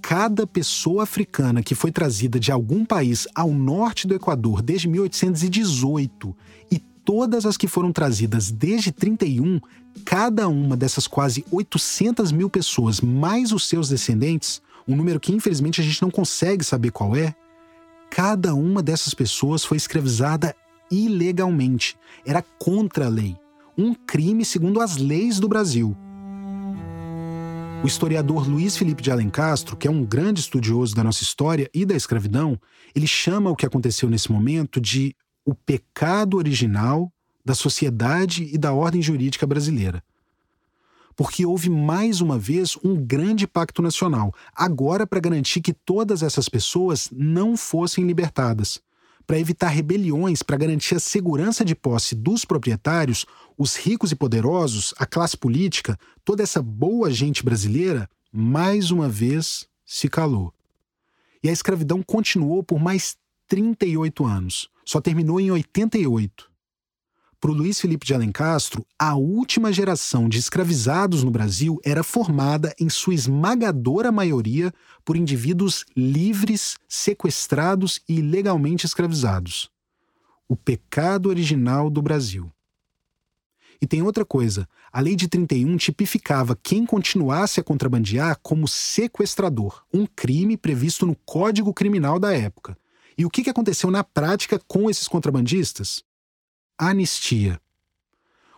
[SPEAKER 1] cada pessoa africana que foi trazida de algum país ao norte do Equador desde 1818 e todas as que foram trazidas desde 31, cada uma dessas quase 800 mil pessoas, mais os seus descendentes, um número que infelizmente a gente não consegue saber qual é, cada uma dessas pessoas foi escravizada ilegalmente. Era contra a lei. Um crime segundo as leis do Brasil. O historiador Luiz Felipe de Alencastro, que é um grande estudioso da nossa história e da escravidão, ele chama o que aconteceu nesse momento de o pecado original da sociedade e da ordem jurídica brasileira. Porque houve mais uma vez um grande pacto nacional, agora para garantir que todas essas pessoas não fossem libertadas para evitar rebeliões, para garantir a segurança de posse dos proprietários, os ricos e poderosos, a classe política, toda essa boa gente brasileira, mais uma vez se calou. E a escravidão continuou por mais 38 anos. Só terminou em 88 para o Luiz Felipe de Alencastro, a última geração de escravizados no Brasil era formada, em sua esmagadora maioria, por indivíduos livres, sequestrados e ilegalmente escravizados. O pecado original do Brasil. E tem outra coisa: a Lei de 31 tipificava quem continuasse a contrabandear como sequestrador, um crime previsto no Código Criminal da época. E o que aconteceu na prática com esses contrabandistas? Anistia.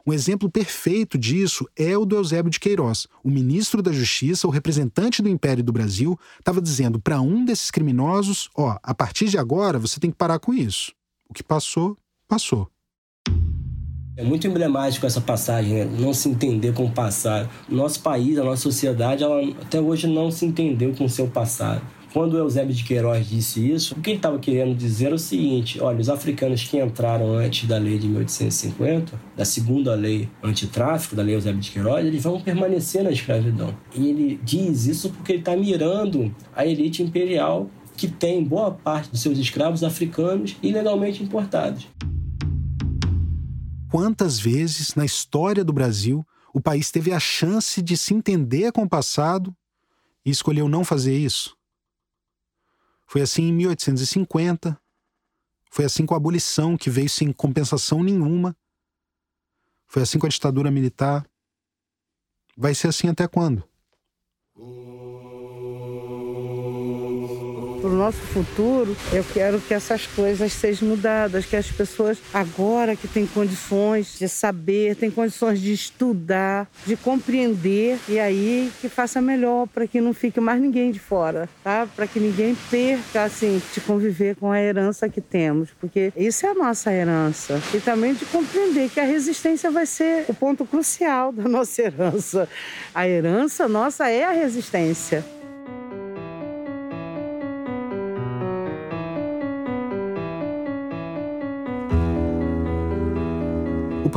[SPEAKER 1] Um exemplo perfeito disso é o do Eusébio de Queiroz. O ministro da Justiça, o representante do Império do Brasil, estava dizendo para um desses criminosos: ó, a partir de agora você tem que parar com isso. O que passou, passou.
[SPEAKER 4] É muito emblemático essa passagem, né? não se entender com o passado. Nosso país, a nossa sociedade, ela até hoje não se entendeu com o seu passado. Quando o Eusébio de Queiroz disse isso, o que ele estava querendo dizer é o seguinte: olha, os africanos que entraram antes da lei de 1850, da segunda lei antitráfico, da lei Eusébio de Queiroz, eles vão permanecer na escravidão. E ele diz isso porque ele está mirando a elite imperial que tem boa parte dos seus escravos africanos ilegalmente importados.
[SPEAKER 1] Quantas vezes na história do Brasil o país teve a chance de se entender com o passado e escolheu não fazer isso? Foi assim em 1850. Foi assim com a abolição, que veio sem compensação nenhuma. Foi assim com a ditadura militar. Vai ser assim até quando?
[SPEAKER 8] Para o nosso futuro, eu quero que essas coisas sejam mudadas, que as pessoas agora que têm condições de saber, têm condições de estudar, de compreender e aí que faça melhor para que não fique mais ninguém de fora, tá? Para que ninguém perca assim de conviver com a herança que temos, porque isso é a nossa herança. E também de compreender que a resistência vai ser o ponto crucial da nossa herança. A herança nossa é a resistência.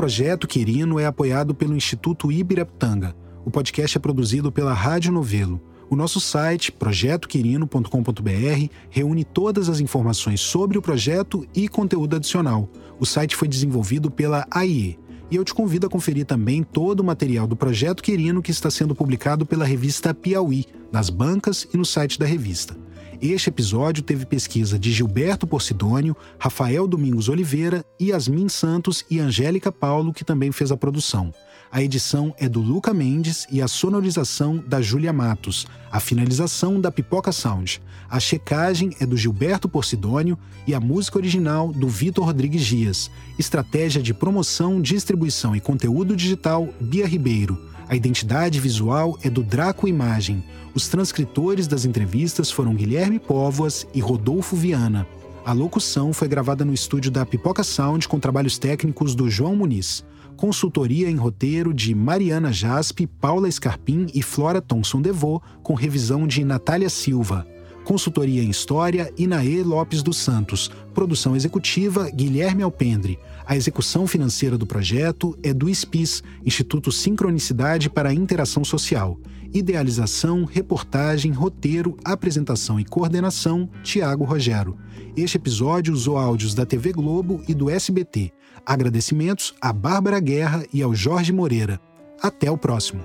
[SPEAKER 1] Projeto Quirino é apoiado pelo Instituto Ibirapitanga. O podcast é produzido pela Rádio Novelo. O nosso site, projetoquirino.com.br, reúne todas as informações sobre o projeto e conteúdo adicional. O site foi desenvolvido pela AIE. E eu te convido a conferir também todo o material do Projeto Quirino que está sendo publicado pela revista Piauí, nas bancas e no site da revista. Este episódio teve pesquisa de Gilberto Porcidônio, Rafael Domingos Oliveira, Yasmin Santos e Angélica Paulo, que também fez a produção. A edição é do Luca Mendes e a sonorização da Júlia Matos. A finalização da Pipoca Sound. A checagem é do Gilberto Porcidônio e a música original do Vitor Rodrigues Dias. Estratégia de promoção, distribuição e conteúdo digital Bia Ribeiro. A identidade visual é do Draco Imagem. Os transcritores das entrevistas foram Guilherme Póvoas e Rodolfo Viana. A locução foi gravada no estúdio da Pipoca Sound com trabalhos técnicos do João Muniz. Consultoria em roteiro de Mariana Jaspe, Paula Scarpim e Flora Thomson Devô, com revisão de Natália Silva. Consultoria em História, Inaê Lopes dos Santos. Produção executiva, Guilherme Alpendre. A execução financeira do projeto é do SPIS, Instituto Sincronicidade para a Interação Social. Idealização, reportagem, roteiro, apresentação e coordenação, Tiago Rogero. Este episódio usou áudios da TV Globo e do SBT. Agradecimentos a Bárbara Guerra e ao Jorge Moreira. Até o próximo.